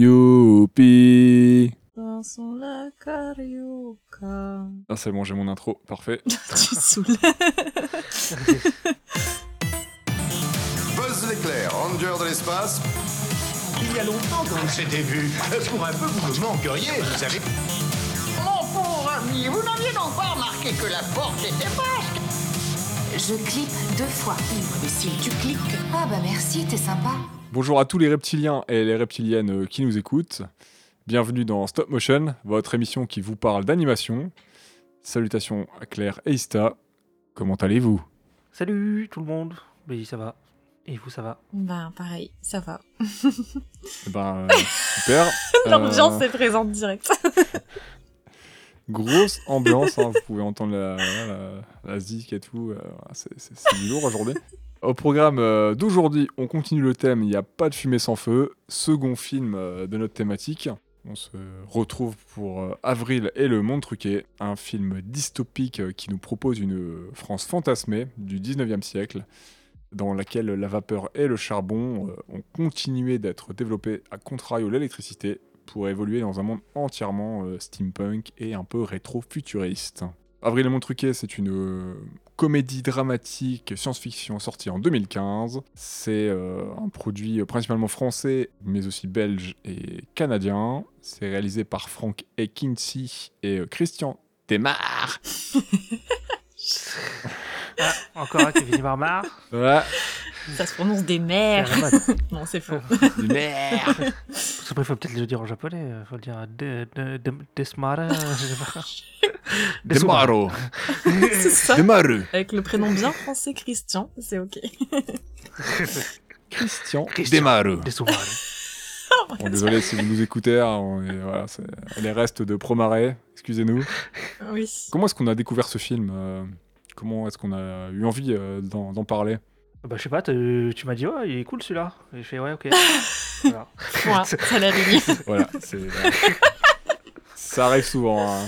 Youpi Dansons la carioca. Ah c'est bon, j'ai mon intro, parfait. tu saoules. Buzz l'éclair, ranger de l'espace. Il y a longtemps qu'on s'était vu. Pour un peu, vous me manqueriez, vous savez. Mon pauvre ami, vous n'aviez donc pas remarqué que la porte était basque Je clique deux fois. Imbécile, tu cliques. Ah bah merci, t'es sympa. Bonjour à tous les reptiliens et les reptiliennes euh, qui nous écoutent. Bienvenue dans Stop Motion, votre émission qui vous parle d'animation. Salutations à Claire et Ista. Comment allez-vous? Salut tout le monde. Oui, ça va. Et vous, ça va? Ben, pareil, ça va. Eh Ben, euh, super. L'ambiance Euh, est présente direct. Grosse ambiance, hein, vous pouvez entendre la, la, la zik et tout, euh, c'est du lourd aujourd'hui. Au programme euh, d'aujourd'hui, on continue le thème Il n'y a pas de fumée sans feu, second film euh, de notre thématique. On se retrouve pour euh, Avril et le monde truqué, un film dystopique qui nous propose une France fantasmée du 19e siècle, dans laquelle la vapeur et le charbon ont continué d'être développés à contrario l'électricité pour évoluer dans un monde entièrement steampunk et un peu rétro-futuriste. Avril et Montruquet, c'est une euh, comédie dramatique science-fiction sortie en 2015. C'est euh, un produit principalement français, mais aussi belge et canadien. C'est réalisé par Frank Ekinci et euh, Christian Demar. Ah, encore un par marre. Voilà, Ça se prononce des mères. Non, c'est faux. Demar. Parce qu'il faut peut-être le dire en japonais. Il faut le dire de, de, de, Desmara. ça. Demaru. Avec le prénom bien français Christian, c'est ok. Christian Christian. Demaru. Desumare. Bon, désolé si vous nous écoutez, hein, on est- voilà, c'est les restes de Promaret, excusez-nous. Oui. Comment est-ce qu'on a découvert ce film euh, Comment est-ce qu'on a eu envie euh, d'en d'en parler? Bah, je sais pas, t'as- tu m'as dit, ouais, il est cool celui-là. Et je fais, ouais, ok. Voilà. Point, ça l'a. Voilà, c'est. ça arrive souvent. hein.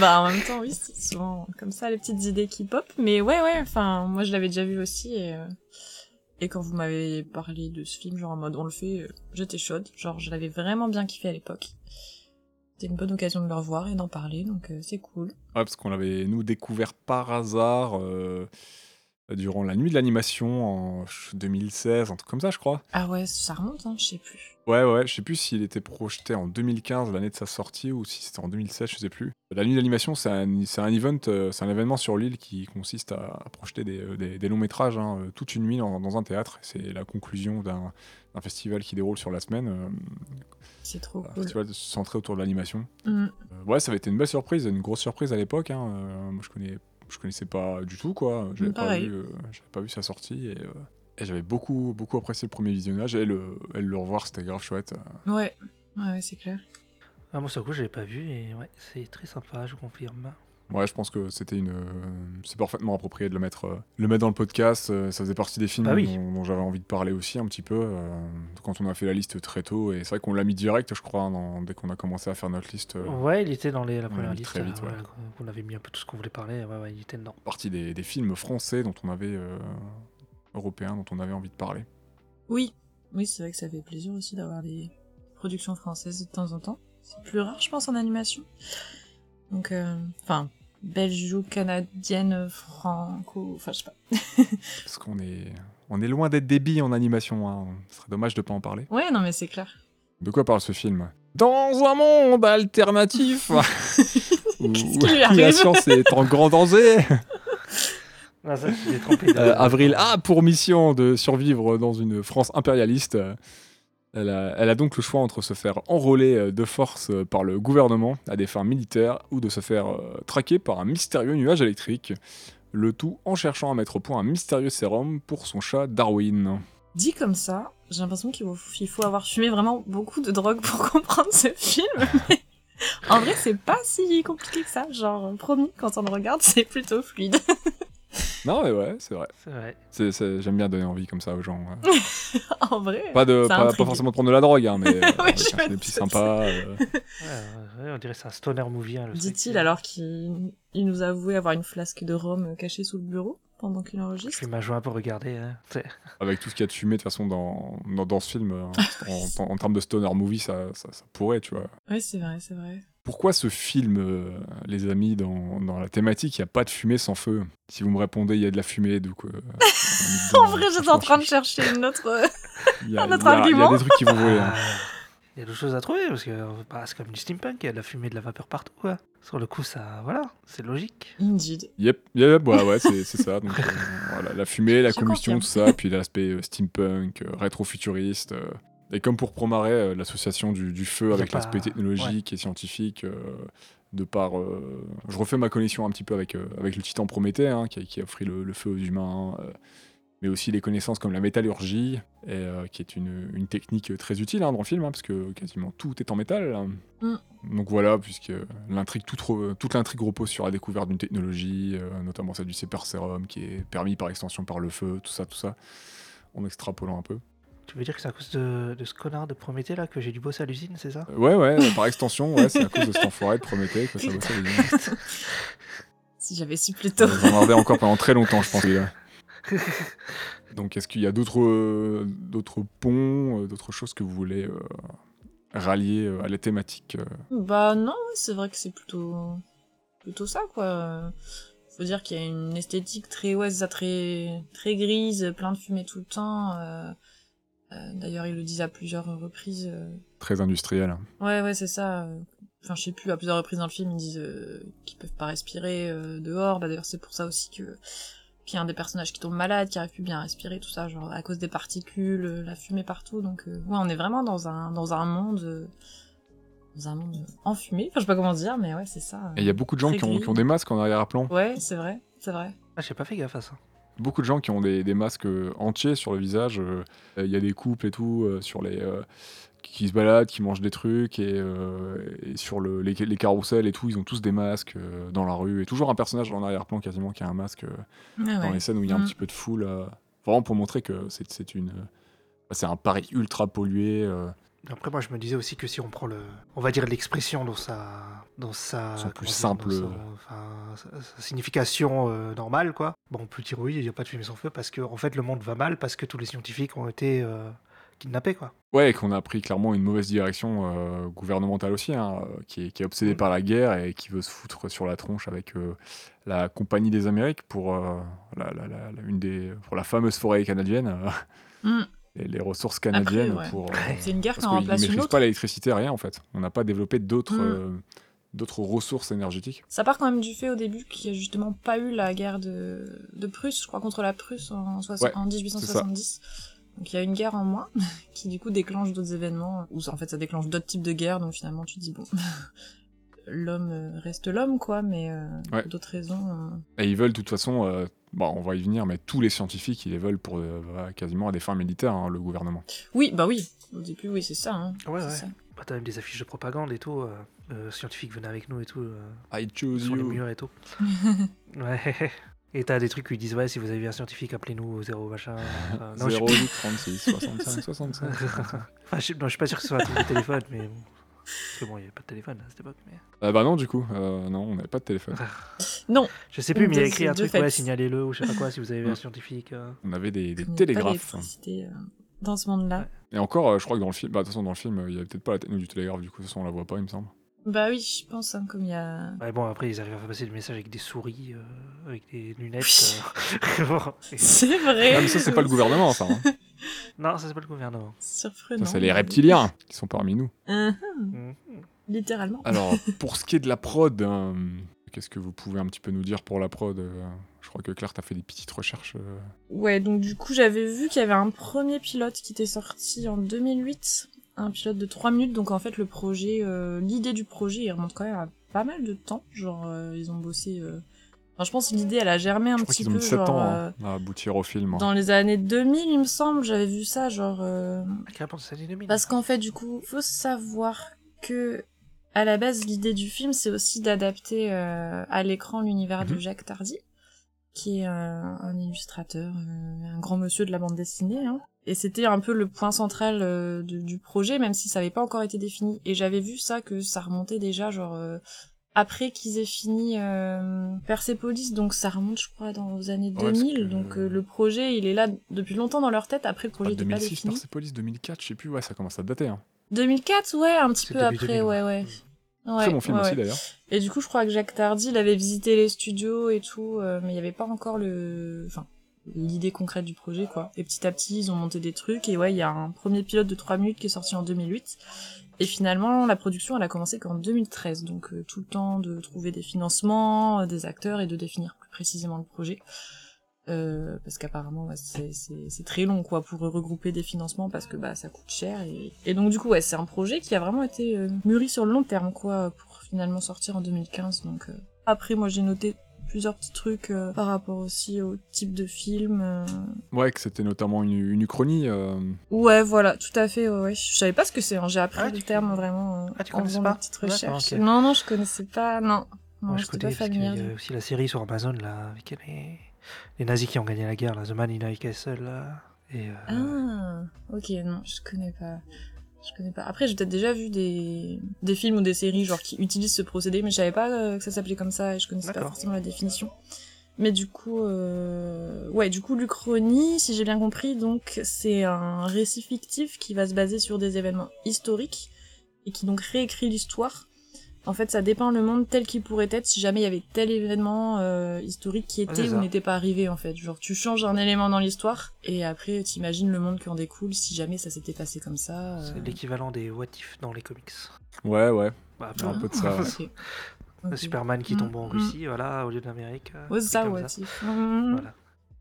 Bah en même temps, oui, c'est souvent comme ça les petites idées qui pop. Mais ouais, ouais, enfin, moi je l'avais déjà vu aussi. Et, euh, et quand vous m'avez parlé de ce film, genre en mode on le fait, euh, j'étais chaude. Genre je l'avais vraiment bien kiffé à l'époque. C'était une bonne occasion de le revoir et d'en parler, donc euh, c'est cool. Ouais, parce qu'on l'avait, nous, découvert par hasard euh, durant la nuit de l'animation en 2016, un truc comme ça, je crois. Ah ouais, ça remonte, hein, je sais plus. Ouais, ouais, je sais plus s'il était projeté en 2015, l'année de sa sortie, ou si c'était en 2016, je sais plus. La nuit d'animation, c'est un, c'est un event, euh, c'est un événement sur l'île qui consiste à, projeter des, euh, des- des longs métrages hein, euh, toute une nuit dans, dans un théâtre. C'est la conclusion d'un festival qui déroule sur la semaine, euh, C'est trop un cool. festival centré autour de l'animation. Mm. Euh, ouais, ça avait été une belle surprise, une grosse surprise à l'époque. hein. Euh, moi, je connais, je connaissais pas du tout, quoi. J'avais pas Pareil. vu, euh, j'avais pas vu sa sortie et, euh, et j'avais beaucoup, beaucoup apprécié le premier visionnage et le, et le revoir, c'était grave chouette. Ouais, ouais, ouais, c'est clair. Ah, moi, sur le coup, je l'avais pas vu. Et ouais, c'est très sympa, je confirme. Ouais, je pense que c'était une, euh, c'est parfaitement approprié de le mettre, euh, le mettre dans le podcast. euh, ça faisait partie des films Bah oui. dont, dont j'avais envie de parler aussi un petit peu quand on a fait la liste très tôt. Et c'est vrai qu'on l'a mis direct, je crois, dans- dès qu'on a commencé à faire notre liste. Ouais, il était dans les, la on première liste. très vite, euh, ouais. Vous l'avez mis un peu tout ce qu'on voulait parler. Ouais, ouais, il était dedans. partie des, des films français dont on avait euh, européens dont on avait envie de parler. Oui, oui, c'est vrai que ça fait plaisir aussi d'avoir des productions françaises de temps en temps. C'est plus rare, je pense, en animation. Donc, euh, enfin, belgeo-canadienne, franco, enfin, je sais pas. Parce qu'on est, on est loin d'être débile en animation. Hein. Ce serait dommage de pas en parler. Ouais, non, mais c'est clair. De quoi parle ce film? Dans un monde alternatif où, la science est en grand danger? Ça, trompé. Euh, Avril a pour mission de survivre dans une France impérialiste. Elle a, elle a donc le choix entre se faire enrôler euh, de force euh, par le gouvernement à des fins militaires ou de se faire euh, traquer par un mystérieux nuage électrique. Le tout en cherchant à mettre au point un mystérieux sérum pour son chat Darwin. Dit comme ça, j'ai l'impression qu'il faut, faut avoir fumé vraiment beaucoup de drogue pour comprendre ce film. mais en vrai, c'est pas si compliqué que ça. Genre, promis, quand on le regarde, c'est plutôt fluide. Non, mais ouais, c'est vrai. C'est vrai. C'est- c'est- J'aime bien donner envie comme ça aux gens. euh. en vrai. Pas, de, pas, forcément de prendre de la drogue, hein, mais euh, Ouais, avec je un des petits sympas. euh. Ouais, ouais, on dirait que c'est un stoner movie. hein. Dit-il alors qu'il il nous a avoué avoir une flasque de rhum cachée sous le bureau. pendant qu'il Je enregistre. vais m'a joué un peu regarder. hein. Avec tout ce qu'il y a de fumé, de toute façon, dans, dans, dans ce film, euh, en, en- en termes de stoner movie, ça, ça, ça pourrait, tu vois. Oui, c'est vrai, c'est vrai. Pourquoi ce film, euh, les amis, dans, dans la thématique, il n'y a pas de fumée sans feu? Si vous me répondez, il y a de la fumée, donc... euh, En vrai, j'étais en train de chercher une autre. euh, Il y a, un autre il y a- il y a argument. des trucs qui vont voler. hein. Il y a d'autres choses à trouver parce que bah, c'est comme du steampunk, il y a de la fumée, de la vapeur partout. Quoi. Sur le coup, ça, voilà, c'est logique. Indeed. Yep, yep, ouais, ouais, c'est c'est ça. Donc, euh, voilà, la fumée, la Je combustion, confirme. tout ça, puis l'aspect euh, steampunk, euh, rétro-futuriste. Et comme pour Promaret, euh, l'association du, du feu avec l'aspect technologique et scientifique, euh, de par. euh, je refais ma connexion un petit peu avec, avec le titan Prométhée, hein, qui, a, qui a offert le, le feu aux humains, mais aussi des connaissances comme la métallurgie, et, euh, qui est une, une technique très utile hein, dans le film, hein, parce que quasiment tout est en métal. hein. Mm. Donc voilà, puisque l'intrigue, toute, l'intrigue repose sur la découverte d'une technologie, euh, notamment celle du super sérum, qui est permis par extension par le feu, tout ça, tout ça, en extrapolant un peu. Tu veux dire que c'est à cause de, de ce connard de Prométhée là que j'ai dû bosser à l'usine, c'est ça? Ouais, ouais, par extension, ouais, c'est à cause de cet enfoiré de Prométhée que ça bossait les lignes. Si j'avais su plus tôt. J'en gardais encore pendant très longtemps, je pense. Donc, est-ce qu'il y a d'autres euh, d'autres ponts, euh, d'autres choses que vous voulez euh, rallier à la thématique Bah non, c'est vrai que c'est plutôt plutôt ça quoi. Faut dire qu'il y a une esthétique très ouais, c'est ça très très grise, plein de fumée tout le temps. Euh, D'ailleurs, ils le disent à plusieurs reprises. euh, très industriels Ouais, ouais, c'est ça. euh, Enfin, je sais plus, à plusieurs reprises dans le film, ils disent euh, qu'ils peuvent pas respirer euh, dehors. Bah d'ailleurs, c'est pour ça aussi que qu'il y a un des personnages qui tombe malade, qui arrive plus bien à respirer, tout ça, genre à cause des particules, la fumée partout. Donc, euh, ouais, on est vraiment dans un dans un monde euh, dans un monde enfumé. Enfin, je sais pas comment dire, mais ouais, c'est ça. Et il y a beaucoup de gens qui ont, qui ont des masques en arrière-plan. Ouais, c'est vrai, c'est vrai. Ah, j'ai pas fait gaffe à ça. Beaucoup de gens qui ont des, des masques euh, entiers sur le visage. euh, Il y a des couples et tout euh, sur les qui se baladent, qui mangent des trucs et, euh, et sur le, les, les carousels et tout, ils ont tous des masques euh, dans la rue et toujours un personnage en arrière-plan quasiment qui a un masque euh, Ah dans les scènes où il y a un Mm. petit peu de foule. vraiment pour montrer que c'est une c'est un Paris ultra pollué. Euh, Après, moi, je me disais aussi que si on prend le, on va dire l'expression dans sa, dans sa, Son plus simple- dans son- enfin, sa, sa signification euh, normale, quoi. Bon, on peut dire oui, il n'y a pas de fumée sans feu parce que, en fait, le monde va mal parce que tous les scientifiques ont été euh, kidnappés, quoi. Ouais, et qu'on a pris clairement une mauvaise direction euh, gouvernementale aussi, hein, euh, qui, est, qui est obsédée Mm. par la guerre et qui veut se foutre sur la tronche avec euh, la Compagnie des Amériques pour, euh, la, la- la- la- une des, pour la fameuse forêt canadienne, euh, Et les ressources canadiennes ouais. pour... euh, C'est une guerre qui en remplace une maîtrisent autre. pas l'électricité, rien en fait. On n'a pas développé d'autres... Mm. euh, d'autres ressources énergétiques. Ça part quand même du fait au début qu'il y a justement pas eu la guerre de, de Prusse, je crois, contre la Prusse en, Ouais, en 1870. Donc il y a une guerre en moins qui du coup déclenche d'autres événements, ou en fait ça déclenche d'autres types de guerres, donc finalement tu te dis bon, l'homme euh, reste l'homme quoi, mais euh, Ouais. pour d'autres raisons. euh, Et ils veulent de toute façon, euh, bon, on va y venir, mais tous les scientifiques, ils les veulent pour euh, bah, quasiment à des fins militaires, hein, le gouvernement. Oui, bah oui, au début oui c'est ça. Hein. Ouais, ouais. ça. Bah, t'as même des affiches de propagande et tout. Euh, euh, scientifiques venaient avec nous et tout. euh, I choose sur les you. murs et tout. ouais. Et t'as des trucs où ils disent ouais si vous avez un scientifique appelez-nous au zéro machin. Enfin, non, je suis 08 36 65 65. Enfin, je, suis- non, je suis pas sûr que ce soit un truc de téléphone, mais. bon. Parce que bon, il n'y avait pas de téléphone à cette époque. Mais... Ah bah non, du coup, euh, non, on n'avait pas de téléphone. Non, Je sais plus, mais il y a écrit un truc, ouais, signalez-le ou je sais pas quoi si vous avez un scientifique. euh. On avait des, n'y pas télégraphes. euh, dans ce monde-là. Et encore, euh, je crois que dans le film, bah de toute façon, dans le film, euh, il y avait peut-être pas la techno du télégraphe, du coup, de toute façon, on la voit pas, il me semble. Bah oui, je pense, hein, comme il y a... Ouais, bon, après, ils arrivent à faire passer le message avec des souris, euh, avec des lunettes. Oui. euh. C'est vrai Ah, mais ça, c'est pas le gouvernement, ça. hein. Non, ça, c'est pas le gouvernement. Surprenant. Ça, c'est les reptiliens qui sont parmi nous. Uhum, Mhm. littéralement. Alors, pour ce qui est de la prod, euh, qu'est-ce que vous pouvez un petit peu nous dire pour la prod Je crois que Claire, t'as fait des petites recherches. euh. Ouais, donc du coup, j'avais vu qu'il y avait un premier pilote qui était sorti en 2008, un pilote de 3 minutes, donc en fait, le projet, euh, l'idée du projet, il remonte quand même à pas mal de temps, genre, euh, ils ont bossé... euh, Enfin, je pense que l'idée, elle a germé un Je crois petit ont peu, mis 7 genre, ans euh, hein, à aboutir au film. hein. dans les années 2000, il me semble, j'avais vu ça, genre... euh, Ah, carrément, c'est années 2000. Parce qu'en fait, du coup, faut savoir que à la base, l'idée du film, c'est aussi d'adapter euh, à l'écran l'univers de Mhm. Jacques Tardy, qui est euh, un illustrateur, euh, un grand monsieur de la bande dessinée. Hein. Et c'était un peu le point central euh, de- du projet, même si ça n'avait pas encore été défini. Et j'avais vu ça, que ça remontait déjà genre euh, après qu'ils aient fini euh, Persepolis, donc ça remonte, je crois, dans les années Ouais, parce 2000. que- Donc euh, le projet, il est là depuis longtemps dans leur tête. Après, le projet Ah, n'était pas 2006, défini. Persepolis, 2004, je sais plus, ouais, ça commence à dater. Hein. 2004, ouais, un petit peu après, 2000, ouais, ouais. Ouais, Très bon film ouais, aussi ouais. d'ailleurs. Et du coup, je crois que Jacques Tardy, il avait visité les studios et tout, euh, mais il n'y avait pas encore le, enfin, l'idée concrète du projet, quoi. Et petit à petit, ils ont monté des trucs, et ouais, il y a un premier pilote de 3 minutes qui est sorti en 2008. Et finalement, la production, elle a commencé qu'en 2013, donc euh, tout le temps de trouver des financements, euh, des acteurs et de définir plus précisément le projet. Euh, parce qu'apparemment ouais, c'est- c'est c'est très long quoi pour regrouper des financements parce que bah ça coûte cher et, et donc du coup ouais c'est un projet qui a vraiment été euh, mûri sur le long terme quoi pour finalement sortir en 2015 donc euh. après moi j'ai noté plusieurs petits trucs euh, par rapport aussi au type de film euh. Ouais, que c'était notamment une, une uchronie. euh, ouais voilà tout à fait ouais, ouais. je savais pas ce que c'est hein. j'ai appris Ah, le terme vraiment euh, Ah, tu en connaissais faisant pas des petites recherches ok. non non je connaissais pas non non Moi, je connais pas parce qu'il y a aussi la série sur Amazon là, avec les, les nazis qui ont gagné la guerre, là, The Man in High Castle. Là, et, euh, Ah, ok, non, je connais pas. Je connais pas. Après, j'ai peut-être déjà vu des, des films ou des séries genre qui utilisent ce procédé, mais je savais pas euh, que ça s'appelait comme ça et je connaissais pas forcément la définition. Mais du coup, euh... ouais, du coup, l'Uchronie, si j'ai bien compris, donc c'est un récit fictif qui va se baser sur des événements historiques et qui donc réécrit l'histoire. En fait, ça dépeint le monde tel qu'il pourrait être si jamais il y avait tel événement euh, historique qui était ou n'était pas arrivé en fait. Genre, tu changes un élément dans l'histoire et après t'imagines le monde qui en découle si jamais ça s'était passé comme ça. euh. c'est l'équivalent des What If dans les comics. Ouais, ouais. Bah, un peu de ça. Superman qui tombe en mm. Russie, voilà, au lieu d'Amérique. euh, Ouais, c'est ça, what if. Voilà.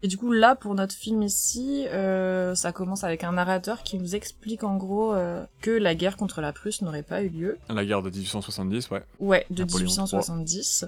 Et du coup, là, pour notre film ici, euh, ça commence avec un narrateur qui nous explique en gros euh, que la guerre contre la Prusse n'aurait pas eu lieu. La guerre de 1870, ouais. Ouais, de Napoléon 1870.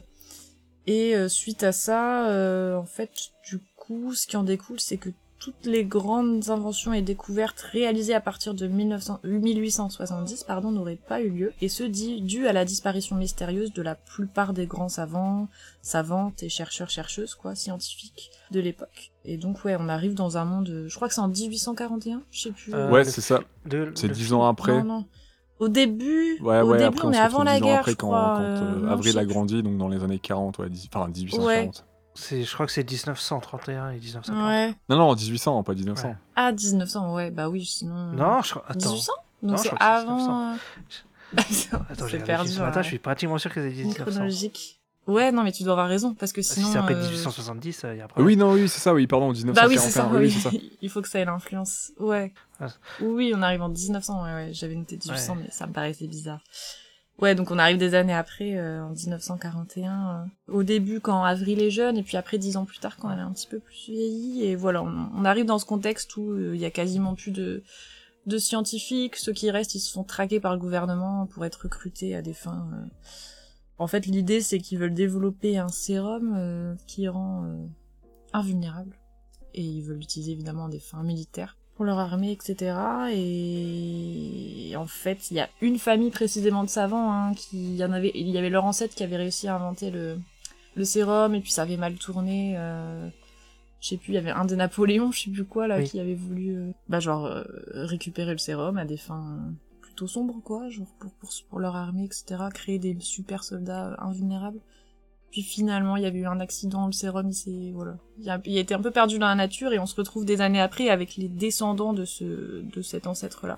Et euh, suite à ça, euh, en fait, du coup, ce qui en découle, c'est que toutes les grandes inventions et découvertes réalisées à partir de 1900 1870 pardon, n'auraient pas eu lieu, et ce dit dû à la disparition mystérieuse de la plupart des grands savants, savantes et chercheurs chercheuses quoi, scientifiques de l'époque. Et donc ouais, on arrive dans un monde, je crois que c'est en 1841, je sais plus. Euh, ouais, c'est ça. C'est dix ans après. Non, non. Au début, Ouais, au ouais, début après on on est avant la 10 guerre, après je quand, crois. quand, euh, euh, non, Avril a grandi, donc dans les années 40, ouais, dix- enfin 1840. C'est, je crois que c'est 1931 et 1950. Ouais. Non, non, 1800, pas 1900. Ouais. Ah, 1900, ouais, bah oui, sinon... Non, je crois. Attends. 1800 Non, je c'est crois que c'est avant... euh, Attends, j'ai perdu. ce matin, ouais. je suis pratiquement sûr que c'est Une 1900. chronologique. Ouais, non, mais tu dois avoir raison, parce que Si sinon... c'est après euh, 1870, il y a un Ah problème. Oui, non, oui, c'est ça, oui, pardon, 1941. Bah oui, c'est ça, oui, oui. c'est ça. Il faut que ça ait l'influence. Ouais. Ah. Oui, on arrive en 1900, ouais, ouais. J'avais noté 1800, mais ça me paraissait bizarre. Ouais, donc on arrive des années après, euh, en 1941. euh, au début, quand Avril est jeune, et puis après, dix ans plus tard, quand elle est un petit peu plus vieillie. Et voilà, on, arrive dans ce contexte où euh, il y a quasiment plus de, de scientifiques. Ceux qui restent, ils se font traquer par le gouvernement pour être recrutés à des fins... En fait, l'idée, c'est qu'ils veulent développer un sérum qui rend invulnérable et ils veulent l'utiliser évidemment à des fins militaires pour leur armée, etc. Et en fait, il y a une famille précisément de savants hein, qui il y en avait, il y avait leur ancêtre qui avait réussi à inventer le le sérum et puis ça avait mal tourné. Euh, je sais plus, il y avait un des Napoléons, je sais plus quoi là, Oui. qui avait voulu, euh, bah genre euh, récupérer le sérum à des fins euh, plutôt sombres quoi, genre pour pour, pour leur armée, etc. Créer des super soldats invulnérables. Puis finalement, il y avait eu un accident, le sérum, il s'est, voilà. Il a, il a été un peu perdu dans la nature et on se retrouve des années après avec les descendants de ce, de cet ancêtre-là.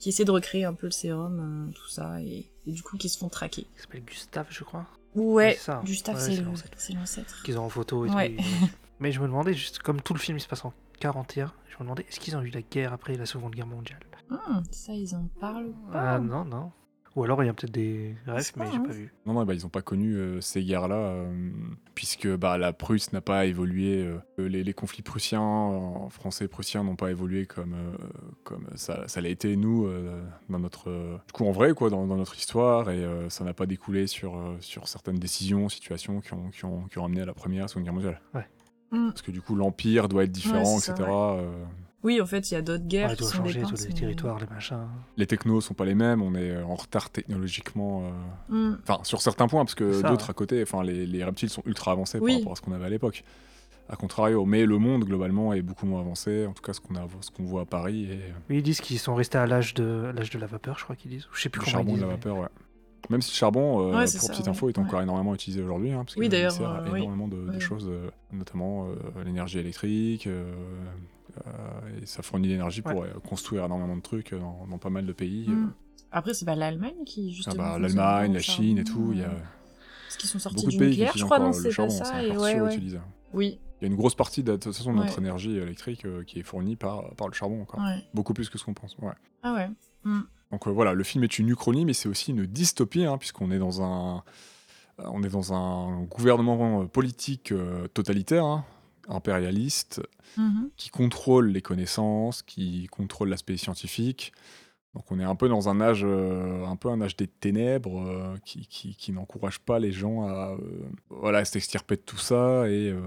Qui essaient de recréer un peu le sérum, euh, tout ça, et, et du coup qui se font traquer. Il s'appelle Gustave, je crois. Ouais, ça. Gustave, Ouais, c'est l'ancêtre. Qu'ils ont en photo et Ouais. tout. Mais je me demandais, juste comme tout le film il se passe en 41, je me demandais, est-ce qu'ils ont eu la guerre après la Seconde Guerre mondiale? Hum, ça, ils en parlent Ah pas. non, non. Ou alors il y a peut-être des rêves, mais j'ai pas vu. Non, non, bah, ils n'ont pas connu euh, ces guerres-là, euh, puisque bah, la Prusse n'a pas évolué, euh, les, les conflits prussiens, euh, français-prussiens n'ont pas évolué comme, euh, comme ça, ça l'a été, nous, euh, dans notre, euh, du coup, en vrai, quoi, dans, dans notre histoire, et euh, ça n'a pas découlé sur, euh, sur certaines décisions, situations qui ont, qui, ont, qui ont amené à la Première, Seconde Guerre mondiale. Hum. Parce que du coup, l'Empire doit être différent, Ouais, etc. ça, euh, Oui, en fait, il y a d'autres guerres Ouais, qui ils doivent sont changer tous les mais- territoires, les machins. les technos sont pas les mêmes, on est en retard technologiquement. euh, Hum. Enfin, sur certains points, parce que d'autres ouais. à côté, enfin, les, les reptiles sont ultra avancés Oui. par rapport à ce qu'on avait à l'époque. A contrario, mais le monde globalement est beaucoup moins avancé, en tout cas ce qu'on a, ce qu'on voit à Paris et Oui, ils disent qu'ils sont restés à l'âge de l'âge de la vapeur, je crois qu'ils disent. Je sais plus le comment ils charbon de disent. la mais- vapeur, ouais. Même si le charbon, euh, Ouais, pour ça, petite ouais, info, est ouais. encore énormément utilisé aujourd'hui. Hein, parce Oui, qu'il d'ailleurs, sert à euh, oui. énormément de, de Ouais. choses, euh, notamment euh, l'énergie électrique. Euh, et ça fournit l'énergie pour euh, construire énormément de trucs euh, dans, dans pas mal de pays. Mm. Après, c'est pas l'Allemagne qui, Ah justement. bah, L'Allemagne, la Chine et tout, il y a. Parce qu'ils sont sortis beaucoup de du pays qui nucléaire, je crois, non, le c'est pas charbon, ça. Et ouais, ouais. Oui, Il y a une grosse partie de, de toute façon de notre Ouais. énergie électrique euh, qui est fournie par, par le charbon encore. Beaucoup plus que ce qu'on pense. Ah ouais. Mm. Donc euh, voilà, le film est une uchronie, mais c'est aussi une dystopie, hein, puisqu'on est dans un, on est dans un gouvernement politique euh, totalitaire, hein, impérialiste, Mhm. qui contrôle les connaissances, qui contrôle l'aspect scientifique. Donc on est un peu dans un âge, euh, un peu un âge des ténèbres, euh, qui, qui, qui n'encourage pas les gens à, euh, voilà, s'extirper de tout ça. Et euh,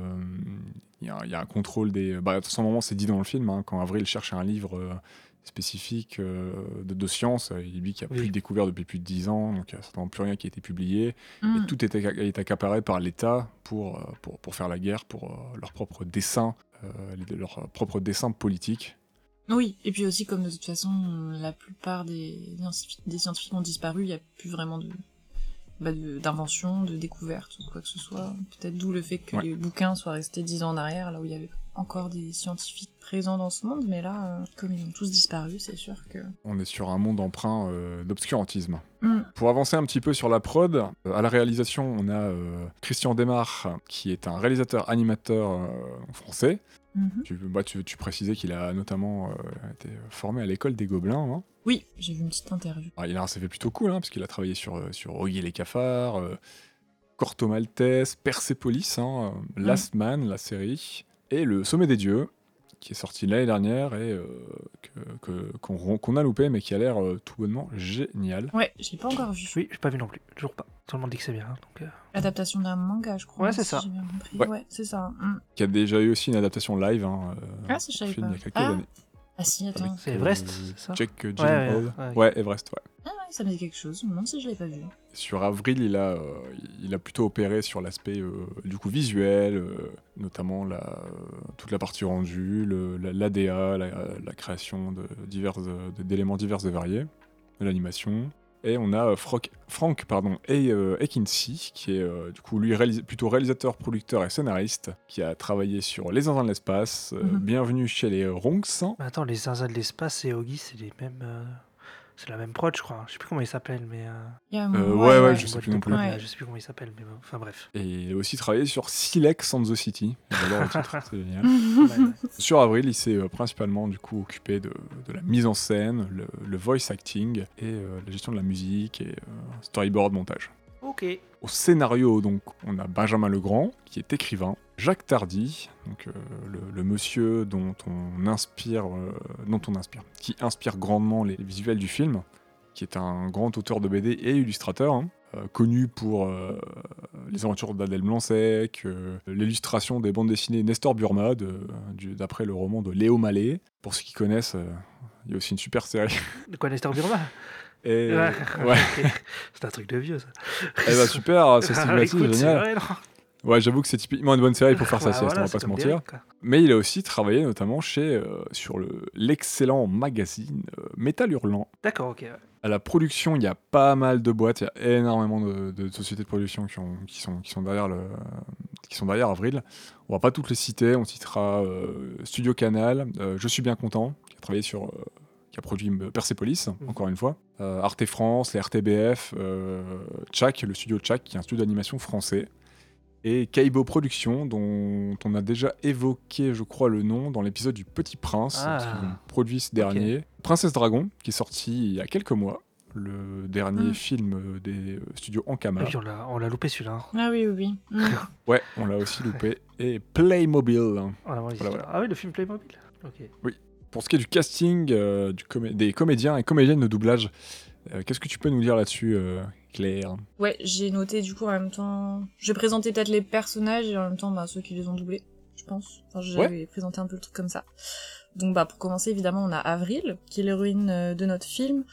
il y, a, il y a un contrôle des. Bah, à ce moment, c'est dit dans le film, hein, quand Avril cherche un livre spécifique euh, de, de science, euh, il dit qu'il n'y a Oui. plus de découvert depuis plus de 10 ans, donc il n'y a certainement plus rien qui a été publié. Et Mm. tout est, acca- est accaparé par l'État pour, euh, pour, pour faire la guerre, pour euh, leurs propres dessins, euh, propres dessins politiques. Oui, et puis aussi, comme de toute façon, la plupart des, scientifiques- des scientifiques ont disparu, il n'y a plus vraiment de bah, de- d'invention, de, découverte ou quoi que ce soit. Peut-être d'où le fait que Ouais. les bouquins soient restés dix ans en arrière, là où il y avait encore des scientifiques présents dans ce monde, mais là, euh, comme ils ont tous disparu, c'est sûr que... On est sur un monde empreint euh, d'obscurantisme. Mm. Pour avancer un petit peu sur la prod, euh, à la réalisation, on a Christian Desmar, qui est un réalisateur animateur euh, français. Mhm. Tu, bah, tu, tu précisais qu'il a notamment été formé à l'école des Gobelins. hein. Oui, j'ai vu une petite interview. Alors, il a un CV plutôt cool, hein, parce qu'il a travaillé sur, sur Oggy et les cafards, Corto Maltese, Persepolis, hein, euh, Last Man, la série, et Le Sommet des Dieux, qui est sorti l'année dernière et euh, que- qu'on a loupé, mais qui a l'air euh, tout bonnement génial. Ouais, j'ai pas encore vu. Oui, j'ai pas vu non plus, toujours pas. Tout le monde dit que c'est bien. hein, Donc, euh, Adaptation d'un manga, je crois. Ouais, c'est si ça. j'ai bien compris. Ouais. Ouais, c'est ça. Mm. Qui a déjà eu aussi une adaptation live, hein, Ah, ça, je savais film pas. il y a quelques Ah. années. Ah si, attends. Avec, C'est Everest, c'est ça? Jack Ouais, Gyllenhaal. ouais, ouais. Ouais, Everest, ouais. Ah ouais, ça me dit quelque chose, même si je l'ai pas vu. Sur Avril, il a, euh, il a plutôt opéré sur l'aspect euh, du coup visuel, euh, notamment la, euh, toute la partie rendue, le- la- l'ADA, la, la création de divers, de- d'éléments divers et variés, de l'animation. Et on a euh, Frank, Frank pardon, et, euh, Ekinci, qui est euh, du coup lui réalis- plutôt réalisateur, producteur et scénariste, qui a travaillé sur Les Zinzins de l'espace, euh, Mhm. Bienvenue chez les Ronks, Mais attends, les zinzins de l'espace et Oggy, c'est les mêmes. C'est la même prod, je crois. Je sais plus comment ils s'appellent, mais. euh, Il y a, Euh, ouais, ouais, ouais. je sais plus non plus. Ouais. Je sais plus comment ils s'appellent, mais bon, enfin bref. et il a aussi travaillé sur Silex and the City. J'adore le titre, c'est génial. Ouais, ouais. Sur Avril, il s'est euh, principalement du coup occupé de, de la mise en scène, le, le voice acting et euh, la gestion de la musique et euh, storyboard montage. Ok. Au scénario, donc, on a Benjamin Legrand, qui est écrivain, Jacques Tardy, donc euh, le, le monsieur dont on inspire, euh, dont on inspire, qui inspire grandement les visuels du film, qui est un grand auteur de BD et illustrateur, hein, euh, connu pour les aventures d'Adèle Blanc-Sec, euh, l'illustration des bandes dessinées Nestor Burma, d'après le roman de Léo Mallet. Pour ceux qui connaissent, il y a aussi une super série. De quoi, Nestor Burma? Et, Ouais. ouais. ok. C'est un truc de vieux, ça. Eh ben, super, c'est Ah, génial. vrai, Ouais, j'avoue que c'est typiquement une bonne série pour faire sa Bah, sieste, voilà, on va pas se mentir. Mais il a aussi travaillé notamment chez, euh, sur le- l'excellent magazine euh, Métal Hurlant. D'accord, ok. ouais. À la production, il y a pas mal de boîtes, il y a énormément de, de sociétés de production qui, ont- qui sont, qui, sont derrière le, qui sont derrière Avril. On va pas toutes les citer, on citera euh, Studio Canal, euh, Je suis bien content, qui a travaillé sur... qui a produit Persepolis, Mhm. encore une fois. Euh, Arte France, les RTBF, euh, Chak, le studio Chak, qui est un studio d'animation français. Et Kaibo Productions, dont on a déjà évoqué, je crois, le nom dans l'épisode du Petit Prince, Ah. produit ce dernier. Princesse Dragon, qui est sorti il y a quelques mois, le dernier Mm. film des studios Ankama. on l'a, on l'a loupé celui-là. Ah oui, oui, oui. Mm. Ouais, on l'a aussi loupé. Et Playmobil. Voilà, voilà. Ah oui, le film Playmobil. Ok. Pour ce qui est du casting euh, du comé- des comédiens et comédiennes de doublage, qu'est-ce que tu peux nous dire là-dessus, euh, Claire Ouais, j'ai noté du coup en même temps. J'ai présenté peut-être les personnages et en même temps bah, ceux qui les ont doublés, je pense. Enfin, j'avais présenté un peu le truc comme ça. Donc bah pour commencer évidemment on a Avril qui est l'héroïne euh, de notre film.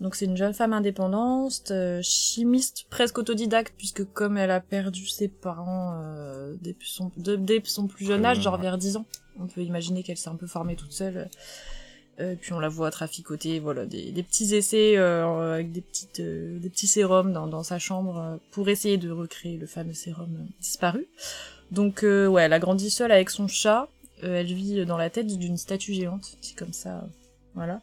Donc c'est une jeune femme indépendante, euh, chimiste presque autodidacte puisque comme elle a perdu ses parents euh, depuis, son, dès son plus jeune âge, genre vers 10 ans, on peut imaginer qu'elle s'est un peu formée toute seule. Euh, puis on la voit traficoter, voilà, des, des petits essais euh, avec des petites, euh, des petits sérums dans, dans sa chambre euh, pour essayer de recréer le fameux sérum euh, disparu. Donc euh, ouais, elle a grandi seule avec son chat. Euh, elle vit dans la tête d'une statue géante, c'est comme ça, voilà.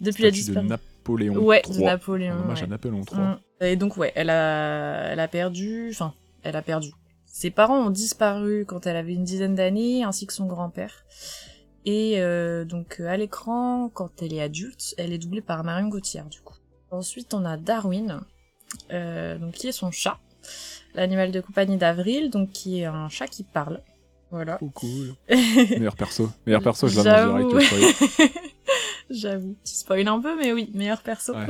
Depuis la Statue de disparition. Napoléon Ouais, III. de Napoléon. Hommage ouais. à Napoléon III. Mm. Et donc ouais, elle a, elle a perdu, enfin, elle a perdu. Ses parents ont disparu quand elle avait une dizaine d'années, ainsi que son grand-père. Et euh, donc euh, à l'écran, quand elle est adulte, elle est doublée par Marion Gauthier du coup. Ensuite, on a Darwin, euh, donc qui est son chat, l'animal de compagnie d'Avril, donc qui est un chat qui parle. Voilà. Oh, cool. Meilleur perso. Meilleur perso, je l'annonce J'avoue. direct. J'avoue. Tu spoil un peu, mais oui, meilleur perso. Ouais.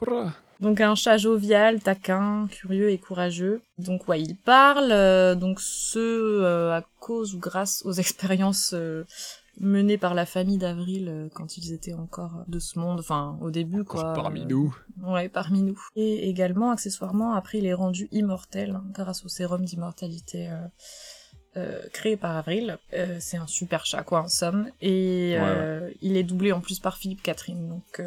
Donc un chat jovial, taquin, curieux et courageux. Donc ouais, il parle, euh, donc ce euh, à cause ou grâce aux expériences euh, menées par la famille d'Avril euh, quand ils étaient encore de ce monde, enfin au début quoi. Parmi euh, nous. Ouais, parmi nous. Et également, accessoirement, après il est rendu immortel hein, grâce au sérum d'immortalité euh, euh, créé par Avril. Euh, c'est un super chat quoi en somme. Et Ouais, il est doublé en plus par Philippe Catherine, donc...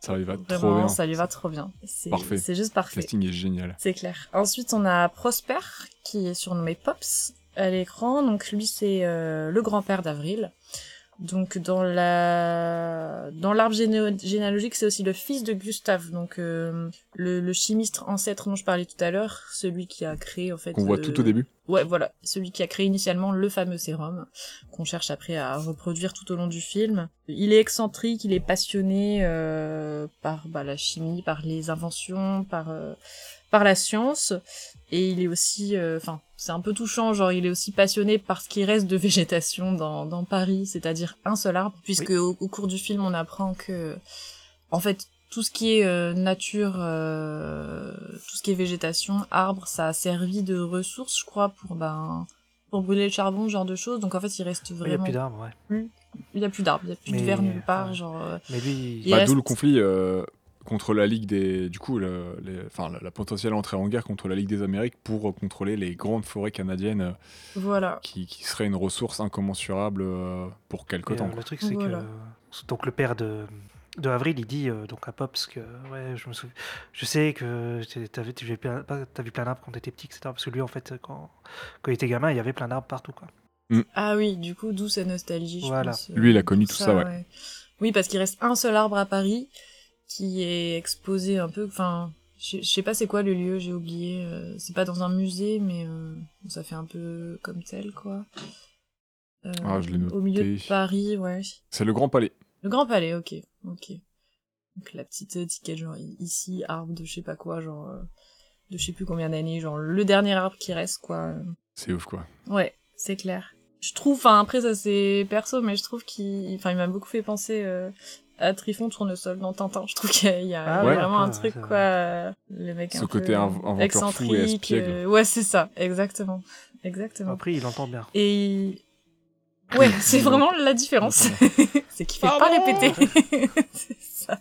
Ça lui va trop bien. ça lui va trop bien. C'est Parfait. c'est juste Le parfait. casting est génial. C'est clair. Ensuite, on a Prosper, qui est surnommé Pops à l'écran. Donc lui, c'est euh, le grand-père d'Avril. Donc dans la dans l'arbre géné- généalogique, c'est aussi le fils de Gustave, donc euh, le, le chimiste ancêtre dont je parlais tout à l'heure, celui qui a créé en fait. Qu'on voit euh, tout au début. Ouais, voilà, celui qui a créé initialement le fameux sérum, qu'on cherche après à reproduire tout au long du film. Il est excentrique, il est passionné euh, par bah, la chimie, par les inventions, par euh, par la science, et il est aussi, euh, enfin, c'est un peu touchant, genre il est aussi passionné par ce qui reste de végétation dans dans Paris, c'est-à-dire un seul arbre, puisque au, au cours du film on apprend que, en fait, tout ce qui est euh, nature, euh, tout ce qui est végétation, arbre, ça a servi de ressource, je crois, pour ben pour brûler le charbon, ce genre de choses. Donc en fait, il reste Il n'y a vraiment. plus d'arbres, ouais. Il y a plus d'arbres, il y a plus de Mais, verre nulle part, ouais. genre. euh, Mais lui, Il Bah, reste- D'où le conflit euh, contre la Ligue des. Du coup, le- les- enfin, la, la potentielle entrée en guerre contre la Ligue des Amériques pour euh, contrôler les grandes forêts canadiennes euh, Voilà. qui, qui seraient une ressource incommensurable euh, pour quelque Et, temps. euh, quoi. le truc, c'est Voilà. que donc le père de, de Avril, il dit euh, donc à Pops que ouais, je me souviens, je sais que t'es- t'avais tu avais plein, pas- t'as vu plein d'arbres quand t'étais petit, etc. Parce que lui, en fait, quand, quand il était gamin, il y avait plein d'arbres partout, quoi. Ah oui, du coup, d'où sa nostalgie, je Voilà. pense. euh, Lui, il a connu tout ça, ouais. Oui, parce qu'il reste un seul arbre à Paris qui est exposé un peu. Enfin, je sais pas c'est quoi le lieu, j'ai oublié. euh, c'est pas dans un musée, mais euh, ça fait un peu comme tel, quoi. Euh, Ah, je l'ai Au milieu de noté. Paris, ouais. C'est le Grand Palais. Le Grand Palais, ok, ok. Donc la petite étiquette, genre ici, arbre de je sais pas quoi, genre de je sais plus combien d'années, genre le dernier arbre qui reste, quoi. C'est ouf, quoi. Ouais, c'est clair. Je trouve, enfin après ça c'est perso, mais je trouve qu'il, enfin il m'a beaucoup fait penser euh, à Trifon Tournesol dans Tintin. Je trouve qu'il y a, Ah ouais, vraiment un truc quoi, euh, le mec Ce un côté peu inv- inventeur fou et excentrique. espiègle. euh, ouais c'est ça, exactement, exactement. Après, il entend bien. Et il- ouais, c'est vraiment la différence, c'est qu'il fait pas répéter. c'est ça.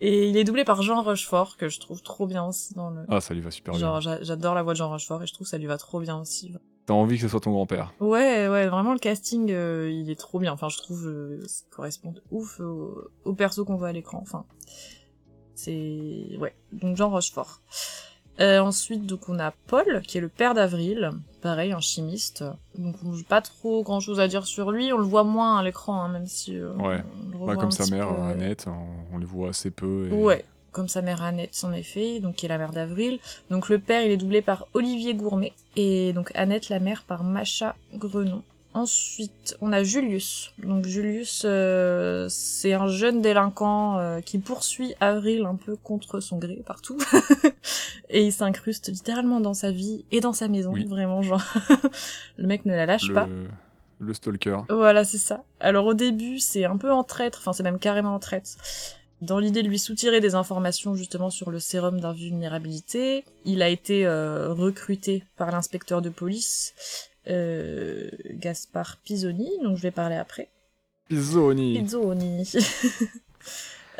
Et il est doublé par Jean Rochefort que je trouve trop bien aussi dans le. Ah, ça lui va super Genre bien. j'a- j'adore la voix de Jean Rochefort et je trouve que ça lui va trop bien aussi. T'as envie que ce soit ton grand-père. Ouais, ouais, vraiment le casting, euh, il est trop bien. Enfin, je trouve euh, ça correspond de ouf au, au perso qu'on voit à l'écran. Enfin, c'est ouais. Donc Jean Rochefort. Euh, ensuite, donc on a Paul, qui est le père d'Avril, pareil, un chimiste. Donc pas trop grand chose à dire sur lui. On le voit moins à l'écran, hein, même si euh, Ouais. on le Bah, comme sa mère, peu, euh, Annette, on, on les voit assez peu. et- Ouais, comme sa mère Annette, en effet, donc qui est la mère d'Avril. Donc le père, il est doublé par Olivier Gourmet, et donc Annette, la mère, par Macha Grenon. Ensuite, on a Julius. Donc Julius, euh, c'est un jeune délinquant euh, qui poursuit Avril un peu contre son gré partout. et il s'incruste littéralement dans sa vie et dans sa maison, Oui. vraiment genre. le mec ne la lâche le, pas. le stalker. Voilà, c'est ça. Alors au début, c'est un peu en traître, enfin c'est même carrément en traître. Dans l'idée de lui soutirer des informations justement sur le sérum d'invulnérabilité, il a été euh, recruté par l'inspecteur de police, euh, Gaspard Pisoni, dont je vais parler après. Pizzoni. Pizzoni.